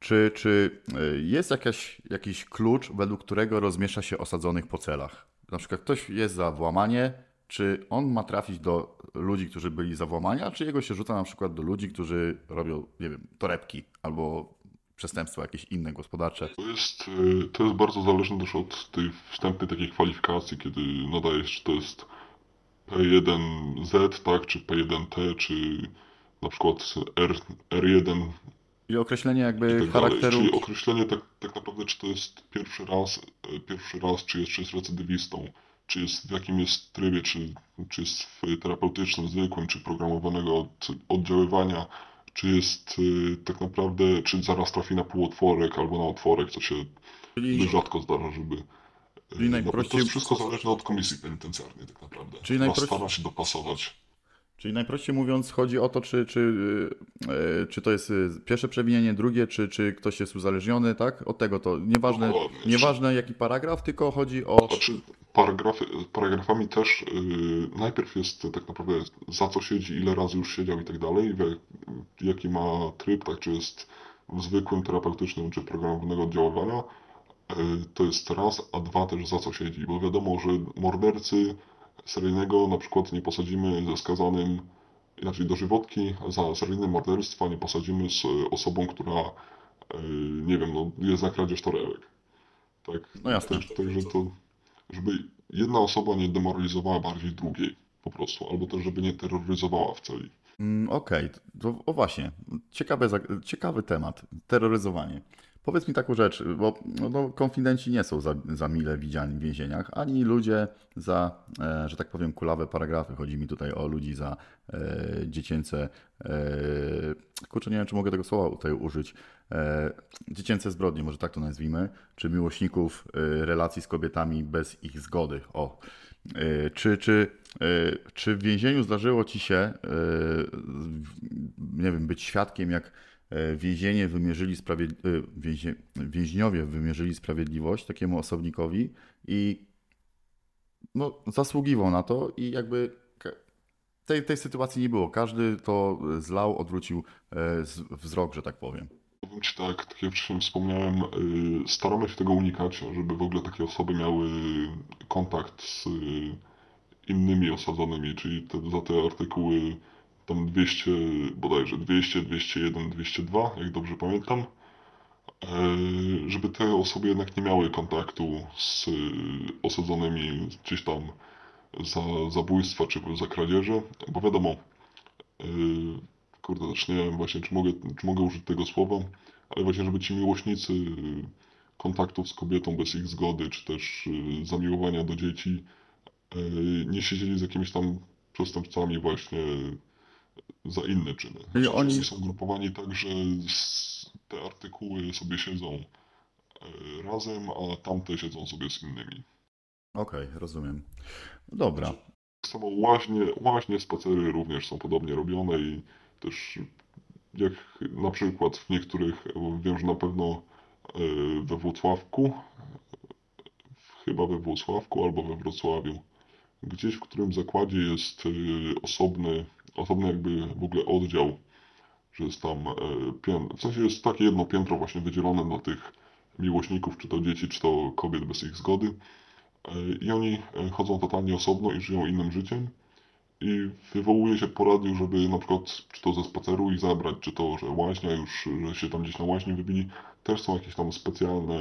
Czy, czy jest jakaś, jakiś klucz, według którego rozmieszcza się osadzonych po celach? Na przykład ktoś jest za włamanie, czy on ma trafić do ludzi, którzy byli za włamania, czy jego się rzuca na przykład do ludzi, którzy robią, nie wiem, torebki albo przestępstwa jakieś inne gospodarcze? To jest, e, to jest bardzo zależne też od tej wstępnej takiej kwalifikacji, kiedy nadajesz, czy to jest P1Z, tak, czy P1T, czy na przykład R, R1 I określenie jakby tak charakteru. Czyli określenie tak, tak naprawdę, czy to jest pierwszy raz, e, pierwszy raz, czy jest, czy jest recydywistą, czy jest w jakim jest trybie, czy, czy jest w terapeutycznym, zwykłym, czy programowanego od oddziaływania, czy jest e, tak naprawdę, czy zaraz trafi na półotworek albo na otworek, co się Czyli, rzadko zdarza, żeby... e, Czyli no, To najprościej- jest wszystko zależne od komisji penitencjarnej tak naprawdę, Czyli najprościej- stara się dopasować. Czyli najprościej mówiąc, chodzi o to, czy, czy, yy, czy to jest yy, pierwsze przewinienie, drugie, czy, czy ktoś jest uzależniony, tak? Od tego to nieważne, Dokładnie. nieważne jaki paragraf, tylko chodzi o. Znaczy, paragrafy, paragrafami też yy, najpierw jest tak naprawdę za co siedzi, ile razy już siedział i tak dalej, jaki ma tryb, tak, czy jest w zwykłym terapeutycznym, czy programowanego oddziaływania. Yy, to jest raz, a dwa też za co siedzi, bo wiadomo, że mordercy seryjnego na przykład nie posadzimy ze skazanym, inaczej dożywotki, za seryjne morderstwa nie posadzimy z osobą, która, yy, nie wiem, no, jest na kradzież torebek. Tak, No jasne. Także, także to, żeby jedna osoba nie demoralizowała bardziej drugiej, po prostu, albo też, żeby nie terroryzowała w celi. Mm, Okej, to o właśnie, ciekawy, ciekawy temat, terroryzowanie. Powiedz mi taką rzecz, bo no, no, konfidenci nie są za, za mile widziani w więzieniach, ani ludzie za, e, że tak powiem, kulawe paragrafy. Chodzi mi tutaj o ludzi za e, dziecięce, e, kurczę, nie wiem, czy mogę tego słowa tutaj użyć, e, dziecięce zbrodnie, może tak to nazwijmy, czy miłośników e, relacji z kobietami bez ich zgody. O, E, Czy, czy, e, czy w więzieniu zdarzyło ci się, nie wiem, być świadkiem, jak więzienie wymierzyli sprawiedli- e, więzie- więźniowie wymierzyli sprawiedliwość takiemu osobnikowi i no, zasługiwał na to i jakby tej, tej sytuacji nie było. Każdy to zlał, odwrócił e, wzrok, że tak powiem. Powiem tak, tak jak wcześniej wspomniałem, staramy się tego unikać, żeby w ogóle takie osoby miały kontakt z innymi osadzonymi, czyli te, za te artykuły tam 200, bodajże 200, 201, 202, jak dobrze pamiętam, e, żeby te osoby jednak nie miały kontaktu z y, osadzonymi gdzieś tam za zabójstwa czy za kradzieże, bo wiadomo, Yy, kurde, też nie wiem właśnie, czy mogę, czy mogę użyć tego słowa, ale właśnie, żeby ci miłośnicy kontaktów z kobietą bez ich zgody, czy też zamiłowania do dzieci, nie siedzieli z jakimiś tam przestępcami właśnie za inne czyny. Że oni- są grupowani tak, że te artykuły sobie siedzą yy, razem, a tamte siedzą sobie z innymi. Okej, rozumiem. Dobra. Tak samo łaźnie, łaźnie, spacery również są podobnie robione i też jak na przykład w niektórych, wiem, że na pewno e, we Włocławku, chyba we Włocławku albo we Wrocławiu, gdzieś w którym zakładzie jest e, osobny, osobny jakby w ogóle oddział, że jest tam, e, pię- w sensie jest takie jedno piętro właśnie wydzielone dla tych miłośników, czy to dzieci, czy to kobiet bez ich zgody. E, I oni e, chodzą totalnie osobno i żyją innym życiem. I wywołuje się po radiu, żeby na przykład, czy to ze spaceru ich zabrać, czy to, że łaźnia już, że się tam gdzieś na łaźni wybili. Też są jakieś tam specjalne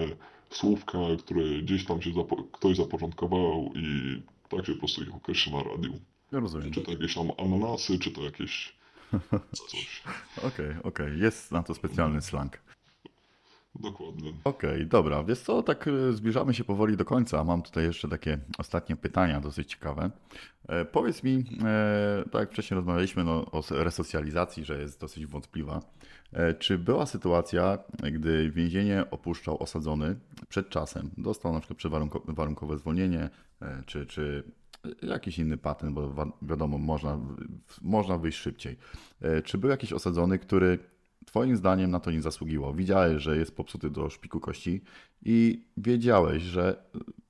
słówka, które gdzieś tam się zapo- ktoś zaporządkował i tak się po prostu ich określa na radiu. Rozumiem. Czy to jakieś ananasy, czy to jakieś coś. Okej, okej, jest na to specjalny slang. Dokładnie. Okej, dobra, wiesz co, tak e, zbliżamy się powoli do końca. Mam tutaj jeszcze takie ostatnie pytania, dosyć ciekawe. E, powiedz mi, e, tak jak wcześniej rozmawialiśmy no, o resocjalizacji, że jest dosyć wątpliwa. E, czy była sytuacja, gdy więzienie opuszczał osadzony przed czasem, dostał na przykład przewarunko- warunkowe zwolnienie, e, czy, czy jakiś inny patent, bo wiadomo, można, można wyjść szybciej. E, czy był jakiś osadzony, który Twoim zdaniem na to nie zasługiwał. Widziałeś, że jest popsuty do szpiku kości i wiedziałeś, że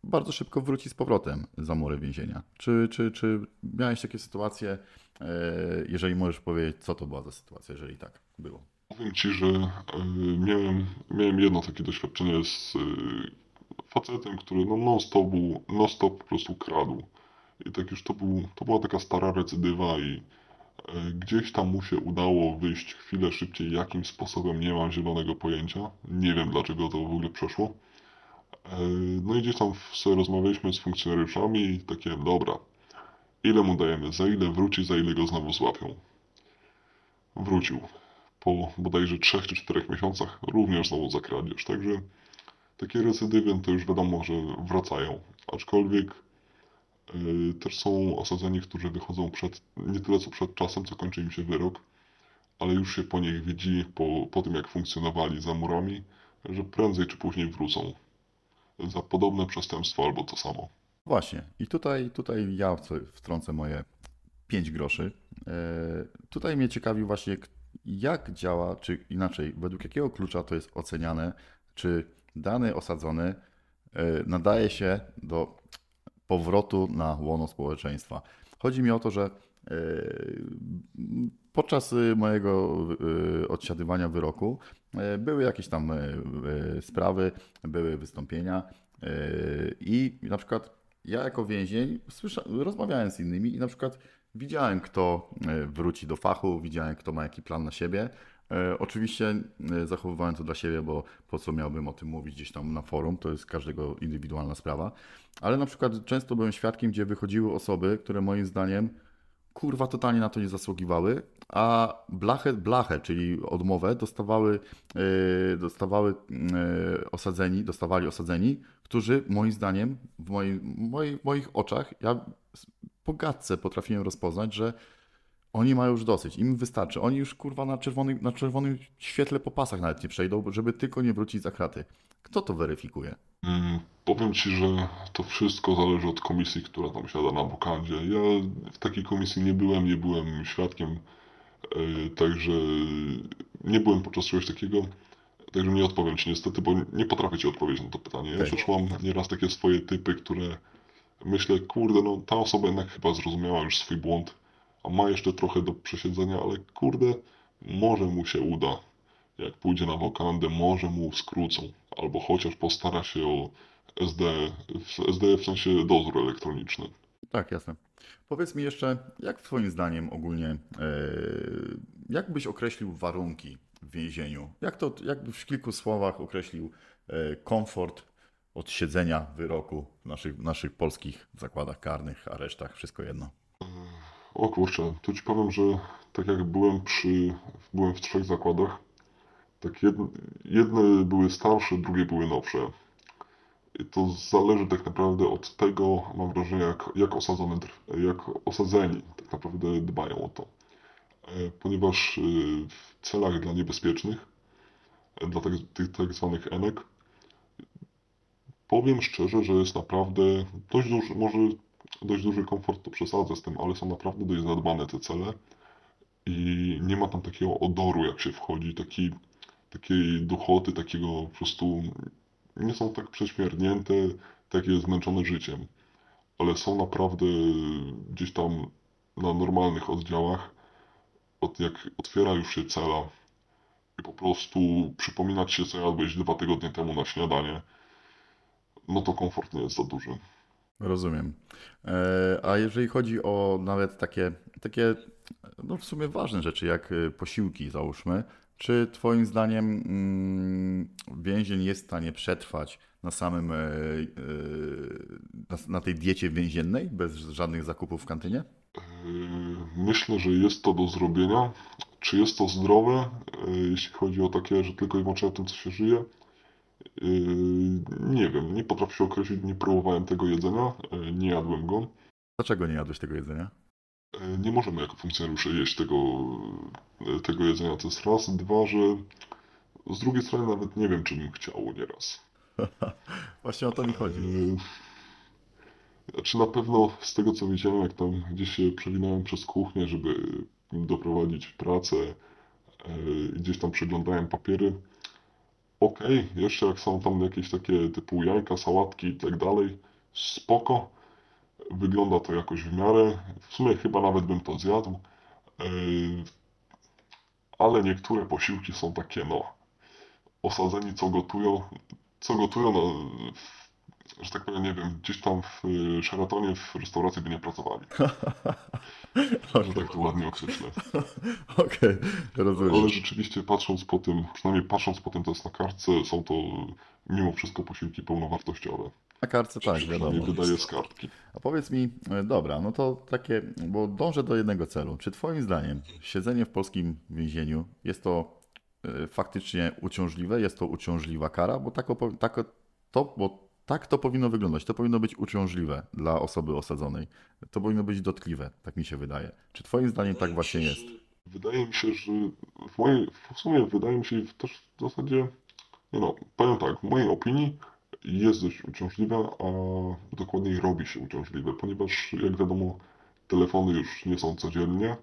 bardzo szybko wróci z powrotem za mury więzienia. Czy, czy, czy miałeś takie sytuacje, e, jeżeli możesz powiedzieć, co to była za sytuacja, jeżeli tak było? Powiem Ci, że miałem, miałem jedno takie doświadczenie z facetem, który no non-stop, był- non-stop po prostu kradł. I tak już to, był, to była taka stara recydywa i y, gdzieś tam mu się udało wyjść chwilę szybciej. Jakim sposobem nie mam zielonego pojęcia. Nie wiem dlaczego to w ogóle przeszło. Y, No i gdzieś tam sobie rozmawialiśmy z funkcjonariuszami i takie, dobra, ile mu dajemy, za ile wróci, za ile go znowu złapią. Wrócił po bodajże 3 czy 4 miesiącach również znowu za kradzież. Także takie recydywy to już wiadomo, że wracają. Aczkolwiek też są osadzeni, którzy wychodzą przed, nie tyle co przed czasem, co kończy im się wyrok, ale już się po nich widzi, po, po tym jak funkcjonowali za murami, że prędzej czy później wrócą za podobne przestępstwo albo to samo. Właśnie. I tutaj, tutaj ja wtrącę moje 5 groszy. E, tutaj mnie ciekawi właśnie, jak działa, czy inaczej, według jakiego klucza to jest oceniane, czy dany osadzony e, nadaje się do powrotu na łono społeczeństwa. Chodzi mi o to, że e, podczas mojego odsiadywania wyroku były jakieś tam sprawy, były wystąpienia i na przykład ja jako więzień słysza, rozmawiałem z innymi i na przykład widziałem, kto e, wróci do fachu, widziałem, kto ma jaki plan na siebie. E, oczywiście e, zachowywałem to dla siebie, bo po co miałbym o tym mówić gdzieś tam na forum, to jest każdego indywidualna sprawa. Ale na przykład często byłem świadkiem, gdzie wychodziły osoby, które moim zdaniem kurwa totalnie na to nie zasługiwały, a blachę, blachę czyli odmowę dostawały, dostawały osadzeni, dostawali osadzeni, którzy moim zdaniem, w moich, moich oczach, ja po gadce potrafiłem rozpoznać, że oni mają już dosyć, im wystarczy. Oni już kurwa na czerwonym, na czerwonym świetle po pasach nawet nie przejdą, żeby tylko nie wrócić za kraty. Kto to weryfikuje? Mm, powiem Ci, że to wszystko zależy od komisji, która tam siada na wokandzie. Ja w takiej komisji nie byłem, nie byłem świadkiem, yy, także nie byłem podczas czegoś takiego. Także nie odpowiem Ci niestety, bo nie potrafię Ci odpowiedzieć na to pytanie. Ja też mam nieraz takie swoje typy, które myślę, kurde, no ta osoba jednak chyba zrozumiała już swój błąd, a ma jeszcze trochę do przesiedzenia, ale kurde, może mu się uda. Jak pójdzie na wokandę, może mu skrócą, albo chociaż postara się o SD, SD w sensie dozór elektroniczny. Tak, jasne. Powiedz mi jeszcze, jak Twoim zdaniem ogólnie, e, jak byś określił warunki w więzieniu? Jak to, jakby w kilku słowach określił e, komfort od siedzenia wyroku w naszych, naszych polskich zakładach karnych, aresztach, wszystko jedno? O kurczę, to ci powiem, że tak jak byłem przy, byłem w trzech zakładach, tak jedne, jedne były starsze, drugie były nowsze. I to zależy tak naprawdę od tego, mam wrażenie, jak, jak, osadzony, jak osadzeni tak naprawdę dbają o to. E, ponieważ e, w celach dla niebezpiecznych, e, dla tak, tych tak zwanych enek, powiem szczerze, że jest naprawdę dość duży, może dość duży komfort, to przesadzę z tym, ale są naprawdę dość zadbane te cele i nie ma tam takiego odoru, jak się wchodzi, taki, takiej duchoty, takiego po prostu nie są tak prześmiernięte, takie zmęczone życiem, ale są naprawdę gdzieś tam na normalnych oddziałach, od jak otwiera już się cela i po prostu przypominać się, co jadłeś dwa tygodnie temu na śniadanie, no to komfort nie jest za duży. Rozumiem. E, a jeżeli chodzi o nawet takie, takie no w sumie ważne rzeczy, jak e, posiłki załóżmy, czy Twoim zdaniem mm, więzień jest w stanie przetrwać na samym, e, na tej diecie więziennej, bez żadnych zakupów w kantynie? Myślę, że jest to do zrobienia. Czy jest to zdrowe, jeśli chodzi o takie, że tylko i wyłącznie o tym, co się żyje? Yy, nie wiem, nie potrafię się określić, nie próbowałem tego jedzenia, yy, nie jadłem go. Dlaczego nie jadłeś tego jedzenia? Yy, nie możemy jako funkcjonariusze jeść tego, tego jedzenia, to jest raz. Dwa, że z drugiej strony nawet nie wiem, czy bym chciał nieraz. Właśnie o to mi chodzi. Znaczy na pewno z tego co widziałem, jak tam gdzieś się przewinąłem przez kuchnię, żeby doprowadzić pracę, gdzieś tam przeglądałem papiery, okej, okay. jeszcze jak są tam jakieś takie typu jajka, sałatki i tak dalej, spoko. Wygląda to jakoś w miarę. W sumie chyba nawet bym to zjadł. Yy, ale niektóre posiłki są takie, no, osadzeni co gotują, co gotują, no, że tak powiem, nie wiem, gdzieś tam w Sheratonie w restauracji by nie pracowali. okay. Że tak to ładnie określę. Okej, okay, rozumiem. Ale rzeczywiście patrząc po tym, przynajmniej patrząc po tym to jest na kartce, są to mimo wszystko posiłki pełnowartościowe. Na kartce tak, wiadomo. Nie wydaje z kartki. A powiedz mi, e, dobra, no to takie, bo dążę do jednego celu. Czy twoim zdaniem siedzenie w polskim więzieniu jest to e, faktycznie uciążliwe, jest to uciążliwa kara, bo tak, tak to, bo tak to powinno wyglądać. To powinno być uciążliwe dla osoby osadzonej. To powinno być dotkliwe, tak mi się wydaje. Czy Twoim zdaniem tak właśnie jest? Wydaje mi się, że w mojej, w sumie wydaje mi się też w zasadzie, no, powiem tak, w mojej opinii jest dość uciążliwe, a dokładniej robi się uciążliwe, ponieważ jak wiadomo, telefony już nie są codziennie,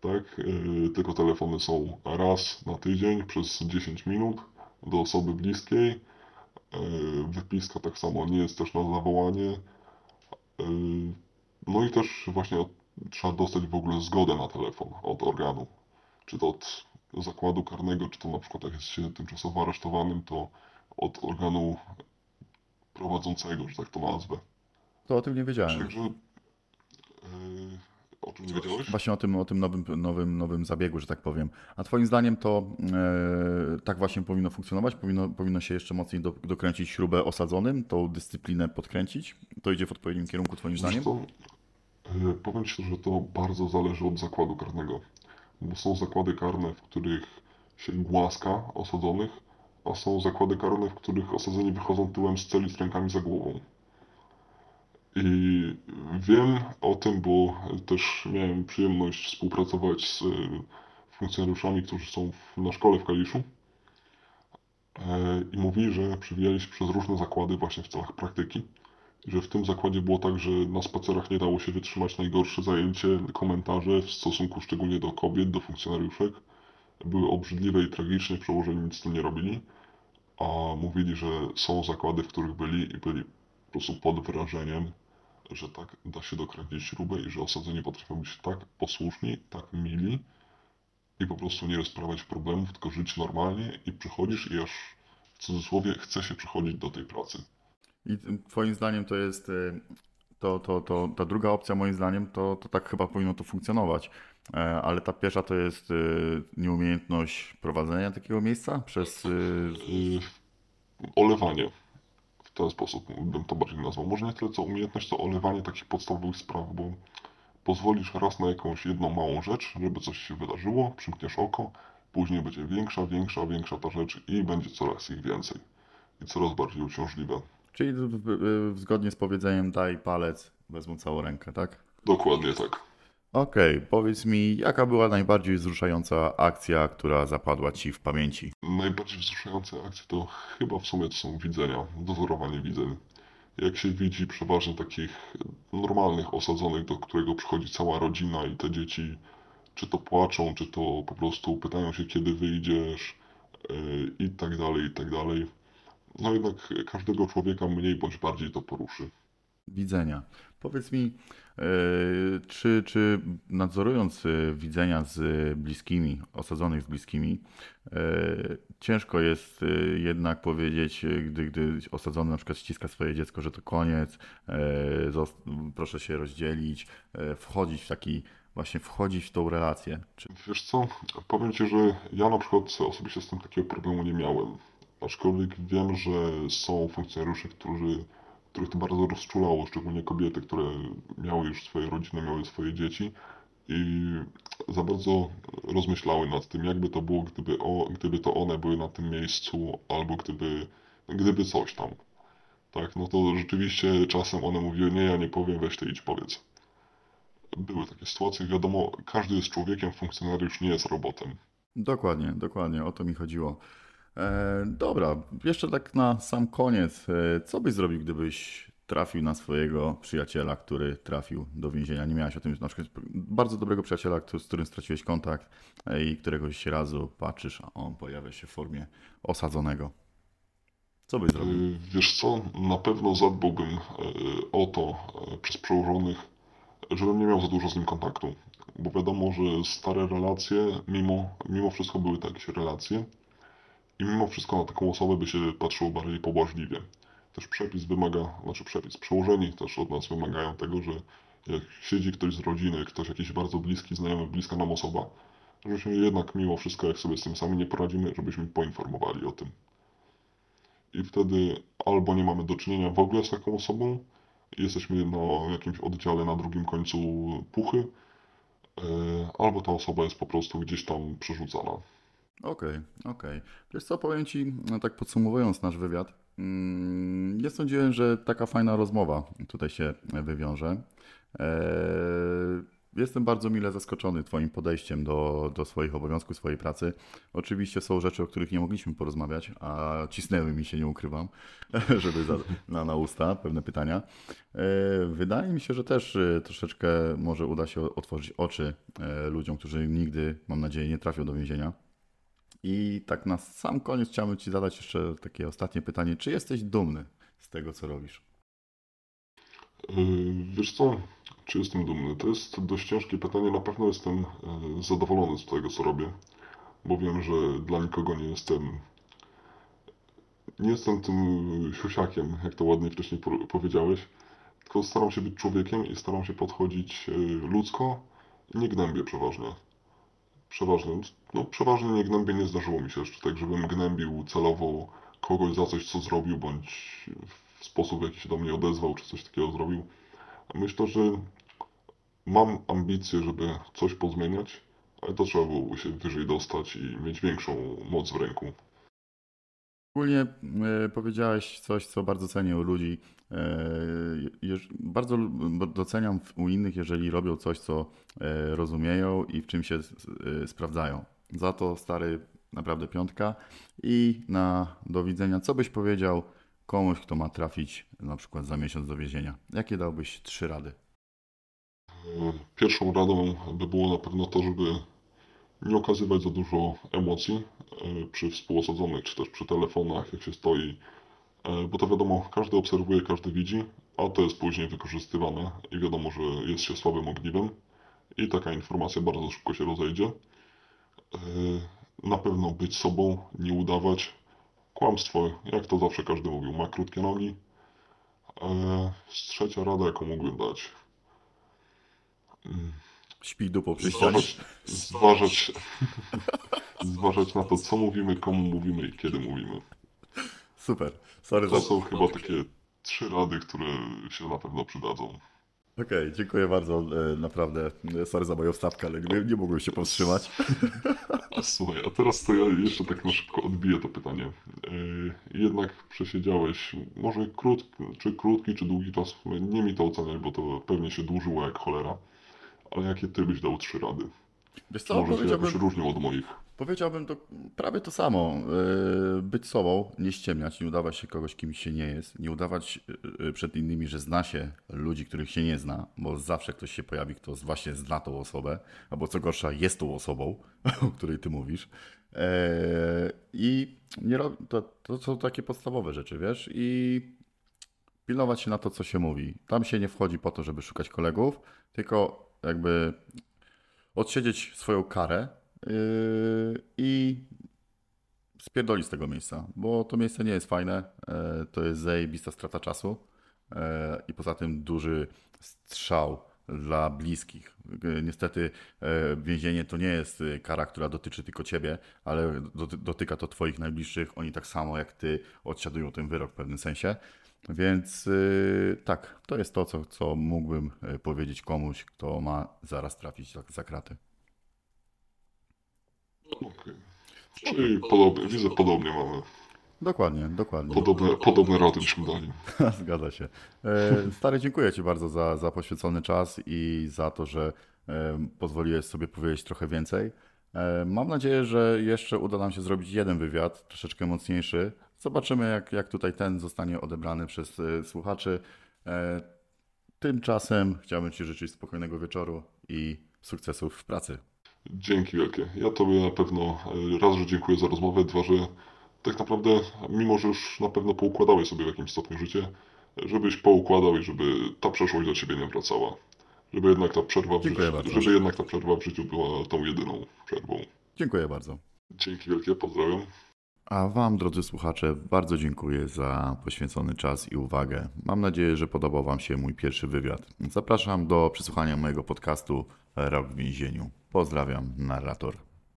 tak? Yy, tylko telefony są raz na tydzień przez 10 minut do osoby bliskiej. Yy, wypiska tak samo nie jest też na zawołanie. Yy, no i też właśnie trzeba dostać w ogóle zgodę na telefon od organu. Czy to od zakładu karnego, czy to na przykład jak jest się tymczasowo aresztowanym, to od organu prowadzącego, że tak to nazwę. To o tym nie wiedziałem. Także yy, o czym nie wiedziałeś? Właśnie o tym, o tym nowym, nowym, nowym zabiegu, że tak powiem. A Twoim zdaniem to e, tak właśnie powinno funkcjonować? Powinno, powinno się jeszcze mocniej do, dokręcić śrubę osadzonym, tą dyscyplinę podkręcić? To idzie w odpowiednim kierunku Twoim zdaniem? Yy, powiem Ci, że to bardzo zależy od zakładu karnego. Bo są zakłady karne, w których się głaska osadzonych, a są zakłady karne, w których osadzeni wychodzą tyłem z celi z rękami za głową. I wiem o tym, bo też miałem przyjemność współpracować z y, funkcjonariuszami, którzy są w, na szkole w Kaliszu. E, I mówili, że przewijali się przez różne zakłady właśnie w celach praktyki. Że w tym zakładzie było tak, że na spacerach nie dało się wytrzymać najgorsze zajęcie, komentarze w stosunku szczególnie do kobiet, do funkcjonariuszek. Były obrzydliwe i tragicznie, przełożeni nic z tym nie robili. A mówili, że są zakłady, w których byli i byli po prostu pod wrażeniem że tak da się dokręcić śrubę i że osadzeni potrafią być tak posłuszni, tak mili i po prostu nie rozprawiać problemów, tylko żyć normalnie i przychodzisz i aż w cudzysłowie chce się przychodzić do tej pracy. I Twoim zdaniem to jest y, to, to, to, ta druga opcja, moim zdaniem, to, to tak chyba powinno to funkcjonować. E, ale ta pierwsza to jest y, nieumiejętność prowadzenia takiego miejsca przez. Yy, olewanie w ten sposób bym to bardziej nazwał. Może nie tyle co umiejętność, to olewanie takich podstawowych spraw, bo pozwolisz raz na jakąś jedną małą rzecz, żeby coś się wydarzyło, przymkniesz oko, później będzie większa, większa, większa ta rzecz i będzie coraz ich więcej. I coraz bardziej uciążliwe. Czyli zgodnie z powiedzeniem daj palec, wezmą całą rękę, tak? Dokładnie tak. Okej, okay, powiedz mi, jaka była najbardziej wzruszająca akcja, która zapadła Ci w pamięci? Najbardziej wzruszające akcje to chyba w sumie to są widzenia, dozorowanie widzeń. Jak się widzi przeważnie takich normalnych osadzonych, do którego przychodzi cała rodzina i te dzieci czy to płaczą, czy to po prostu pytają się kiedy wyjdziesz yy, i tak dalej, i tak dalej. No jednak każdego człowieka mniej bądź bardziej to poruszy. Widzenia. Powiedz mi, e, czy, czy nadzorując e, widzenia z bliskimi, osadzonych z bliskimi, e, ciężko jest jednak powiedzieć, gdy, gdy osadzony na przykład ściska swoje dziecko, że to koniec, proszę się rozdzielić, wchodzić w taki, właśnie wchodzić w tą relację. Czy... Wiesz co, powiem Ci, że ja na przykład osobiście z tym takiego problemu nie miałem. Aczkolwiek wiem, że są funkcjonariusze, którzy których to bardzo rozczulało, szczególnie kobiety, które miały już swoje rodziny, miały swoje dzieci i za bardzo rozmyślały nad tym, jakby to było, gdyby, o, gdyby to one były na tym miejscu, albo gdyby, gdyby coś tam. Tak, no to rzeczywiście czasem one mówiły, nie, ja nie powiem, weź ty idź powiedz. Były takie sytuacje, wiadomo, każdy jest człowiekiem, funkcjonariusz nie jest robotem. Dokładnie, dokładnie, o to mi chodziło. E, dobra, jeszcze tak na sam koniec. E, co byś zrobił, gdybyś trafił na swojego przyjaciela, który trafił do więzienia? Nie miałeś o tym na przykład bardzo dobrego przyjaciela, z którym straciłeś kontakt e, i któregoś razu patrzysz, a on pojawia się w formie osadzonego. Co byś zrobił? Wiesz co, na pewno zadbałbym o to przez przełożonych, żebym nie miał za dużo z nim kontaktu. Bo wiadomo, że stare relacje, mimo, mimo wszystko były to jakieś relacje, i mimo wszystko na taką osobę by się patrzyło bardziej pobłażliwie. Też przepis wymaga, znaczy przepis, przełożeni też od nas wymagają tego, że jak siedzi ktoś z rodziny, ktoś jakiś bardzo bliski, znajomy, bliska nam osoba, żebyśmy jednak mimo wszystko, jak sobie z tym sami nie poradzimy, żebyśmy poinformowali o tym. I wtedy albo nie mamy do czynienia w ogóle z taką osobą, jesteśmy na jakimś oddziale na drugim końcu puchy, e, albo ta osoba jest po prostu gdzieś tam przerzucana. Okej, okay, okej. Okay. Wiesz co, powiem Ci, no tak podsumowując nasz wywiad, mm, nie sądziłem, że taka fajna rozmowa tutaj się wywiąże. Eee, jestem bardzo mile zaskoczony Twoim podejściem do, do swoich obowiązków, swojej pracy. Oczywiście są rzeczy, o których nie mogliśmy porozmawiać, a cisnęły mi się, nie ukrywam, żeby za, na, na usta pewne pytania. E, wydaje mi się, że też e, troszeczkę może uda się otworzyć oczy e, ludziom, którzy nigdy, mam nadzieję, nie trafią do więzienia. I tak na sam koniec chciałbym Ci zadać jeszcze takie ostatnie pytanie. Czy jesteś dumny z tego, co robisz? Wiesz co, czy jestem dumny? To jest dość ciężkie pytanie. Na pewno jestem zadowolony z tego, co robię, bo wiem, że dla nikogo nie jestem nie jestem tym siosiakiem, jak to ładnie wcześniej powiedziałeś, tylko staram się być człowiekiem i staram się podchodzić ludzko i nie gnębię przeważnie. Przeważnie, no przeważnie nie gnębię, nie zdarzyło mi się jeszcze tak, żebym gnębił celowo kogoś za coś, co zrobił, bądź w sposób, w jaki się do mnie odezwał, czy coś takiego zrobił. Myślę, że mam ambicje, żeby coś pozmieniać, ale to trzeba byłoby się wyżej dostać i mieć większą moc w ręku. Ogólnie e, powiedziałeś coś, co bardzo cenię u ludzi. E, bardzo doceniam u innych, jeżeli robią coś, co e, rozumieją i w czym się sprawdzają. Za to stary naprawdę piątka. I na do widzenia, co byś powiedział komuś, kto ma trafić na przykład za miesiąc do więzienia? Jakie dałbyś trzy rady? Pierwszą radą by było na pewno to, żeby nie okazywać za dużo emocji e, przy współosadzonych, czy też przy telefonach, jak się stoi, e, bo to wiadomo, każdy obserwuje, każdy widzi, a to jest później wykorzystywane i wiadomo, że jest się słabym ogniwem i taka informacja bardzo szybko się rozejdzie. E, na pewno być sobą, nie udawać. Kłamstwo, jak to zawsze każdy mówił, ma krótkie nogi. Trzecia rada, jaką mógłbym dać. Śpi dupą przy ścianie. Zważać, zważać na to, co mówimy, komu mówimy i kiedy mówimy. Super. Sorry to za... są chyba takie trzy rady, które się na pewno przydadzą. Okej, okay, dziękuję bardzo. E, naprawdę, sorry za moją wstawkę, ale nie, nie mogłem się powstrzymać. A słuchaj, a teraz to ja jeszcze tak na szybko odbiję to pytanie. E, jednak przesiedziałeś, może krótki, czy krótki, czy długi czas, nie mi to oceniać, bo to pewnie się dłużyło jak cholera. Ale jakie ty byś dał trzy rady? Wiesz co, Może się jakoś różnią od moich. Powiedziałbym to prawie to samo. Yy, być sobą, nie ściemniać, nie udawać się kogoś, kim się nie jest, nie udawać yy, przed innymi, że zna się ludzi, których się nie zna, bo zawsze ktoś się pojawi, kto właśnie zna tą osobę, albo co gorsza, jest tą osobą, o której ty mówisz. I nie rob... to, to są takie podstawowe rzeczy, wiesz, i pilnować się na to, co się mówi. Tam się nie wchodzi po to, żeby szukać kolegów, tylko jakby odsiedzieć swoją karę yy, i spierdolić z tego miejsca, bo to miejsce nie jest fajne, yy, to jest zajebista strata czasu yy, i poza tym duży strzał dla bliskich. Niestety więzienie to nie jest kara, która dotyczy tylko ciebie, ale dotyka to twoich najbliższych. Oni tak samo jak ty odsiadują ten wyrok w pewnym sensie. Więc yy, tak, to jest to, co, co mógłbym y, powiedzieć komuś, kto ma zaraz trafić za, za kraty. Okej. Okay. Czyli podobnie, widzę, podobnie mamy. Dokładnie, dokładnie. Podobne, podobne rady byśmy dali. Zgadza się. E, stary, dziękuję Ci bardzo za, za poświęcony czas i za to, że e, pozwoliłeś sobie powiedzieć trochę więcej. E, mam nadzieję, że jeszcze uda nam się zrobić jeden wywiad, troszeczkę mocniejszy, Zobaczymy, jak, jak tutaj ten zostanie odebrany przez e, słuchaczy. E, tymczasem chciałbym Ci życzyć spokojnego wieczoru i sukcesów w pracy. Dzięki wielkie. Ja Tobie na pewno e, raz, że dziękuję za rozmowę, dwa, że tak naprawdę, mimo że już na pewno poukładałeś sobie w jakimś stopniu życie, żebyś poukładał i żeby ta przeszłość do Ciebie nie wracała. Żeby jednak ta przerwa w, życiu, żeby jednak ta przerwa w życiu była tą jedyną przerwą. Dziękuję bardzo. Dzięki wielkie, pozdrawiam. A Wam, drodzy słuchacze, bardzo dziękuję za poświęcony czas i uwagę. Mam nadzieję, że podobał Wam się mój pierwszy wywiad. Zapraszam do przesłuchania mojego podcastu Rok w więzieniu. Pozdrawiam, narrator.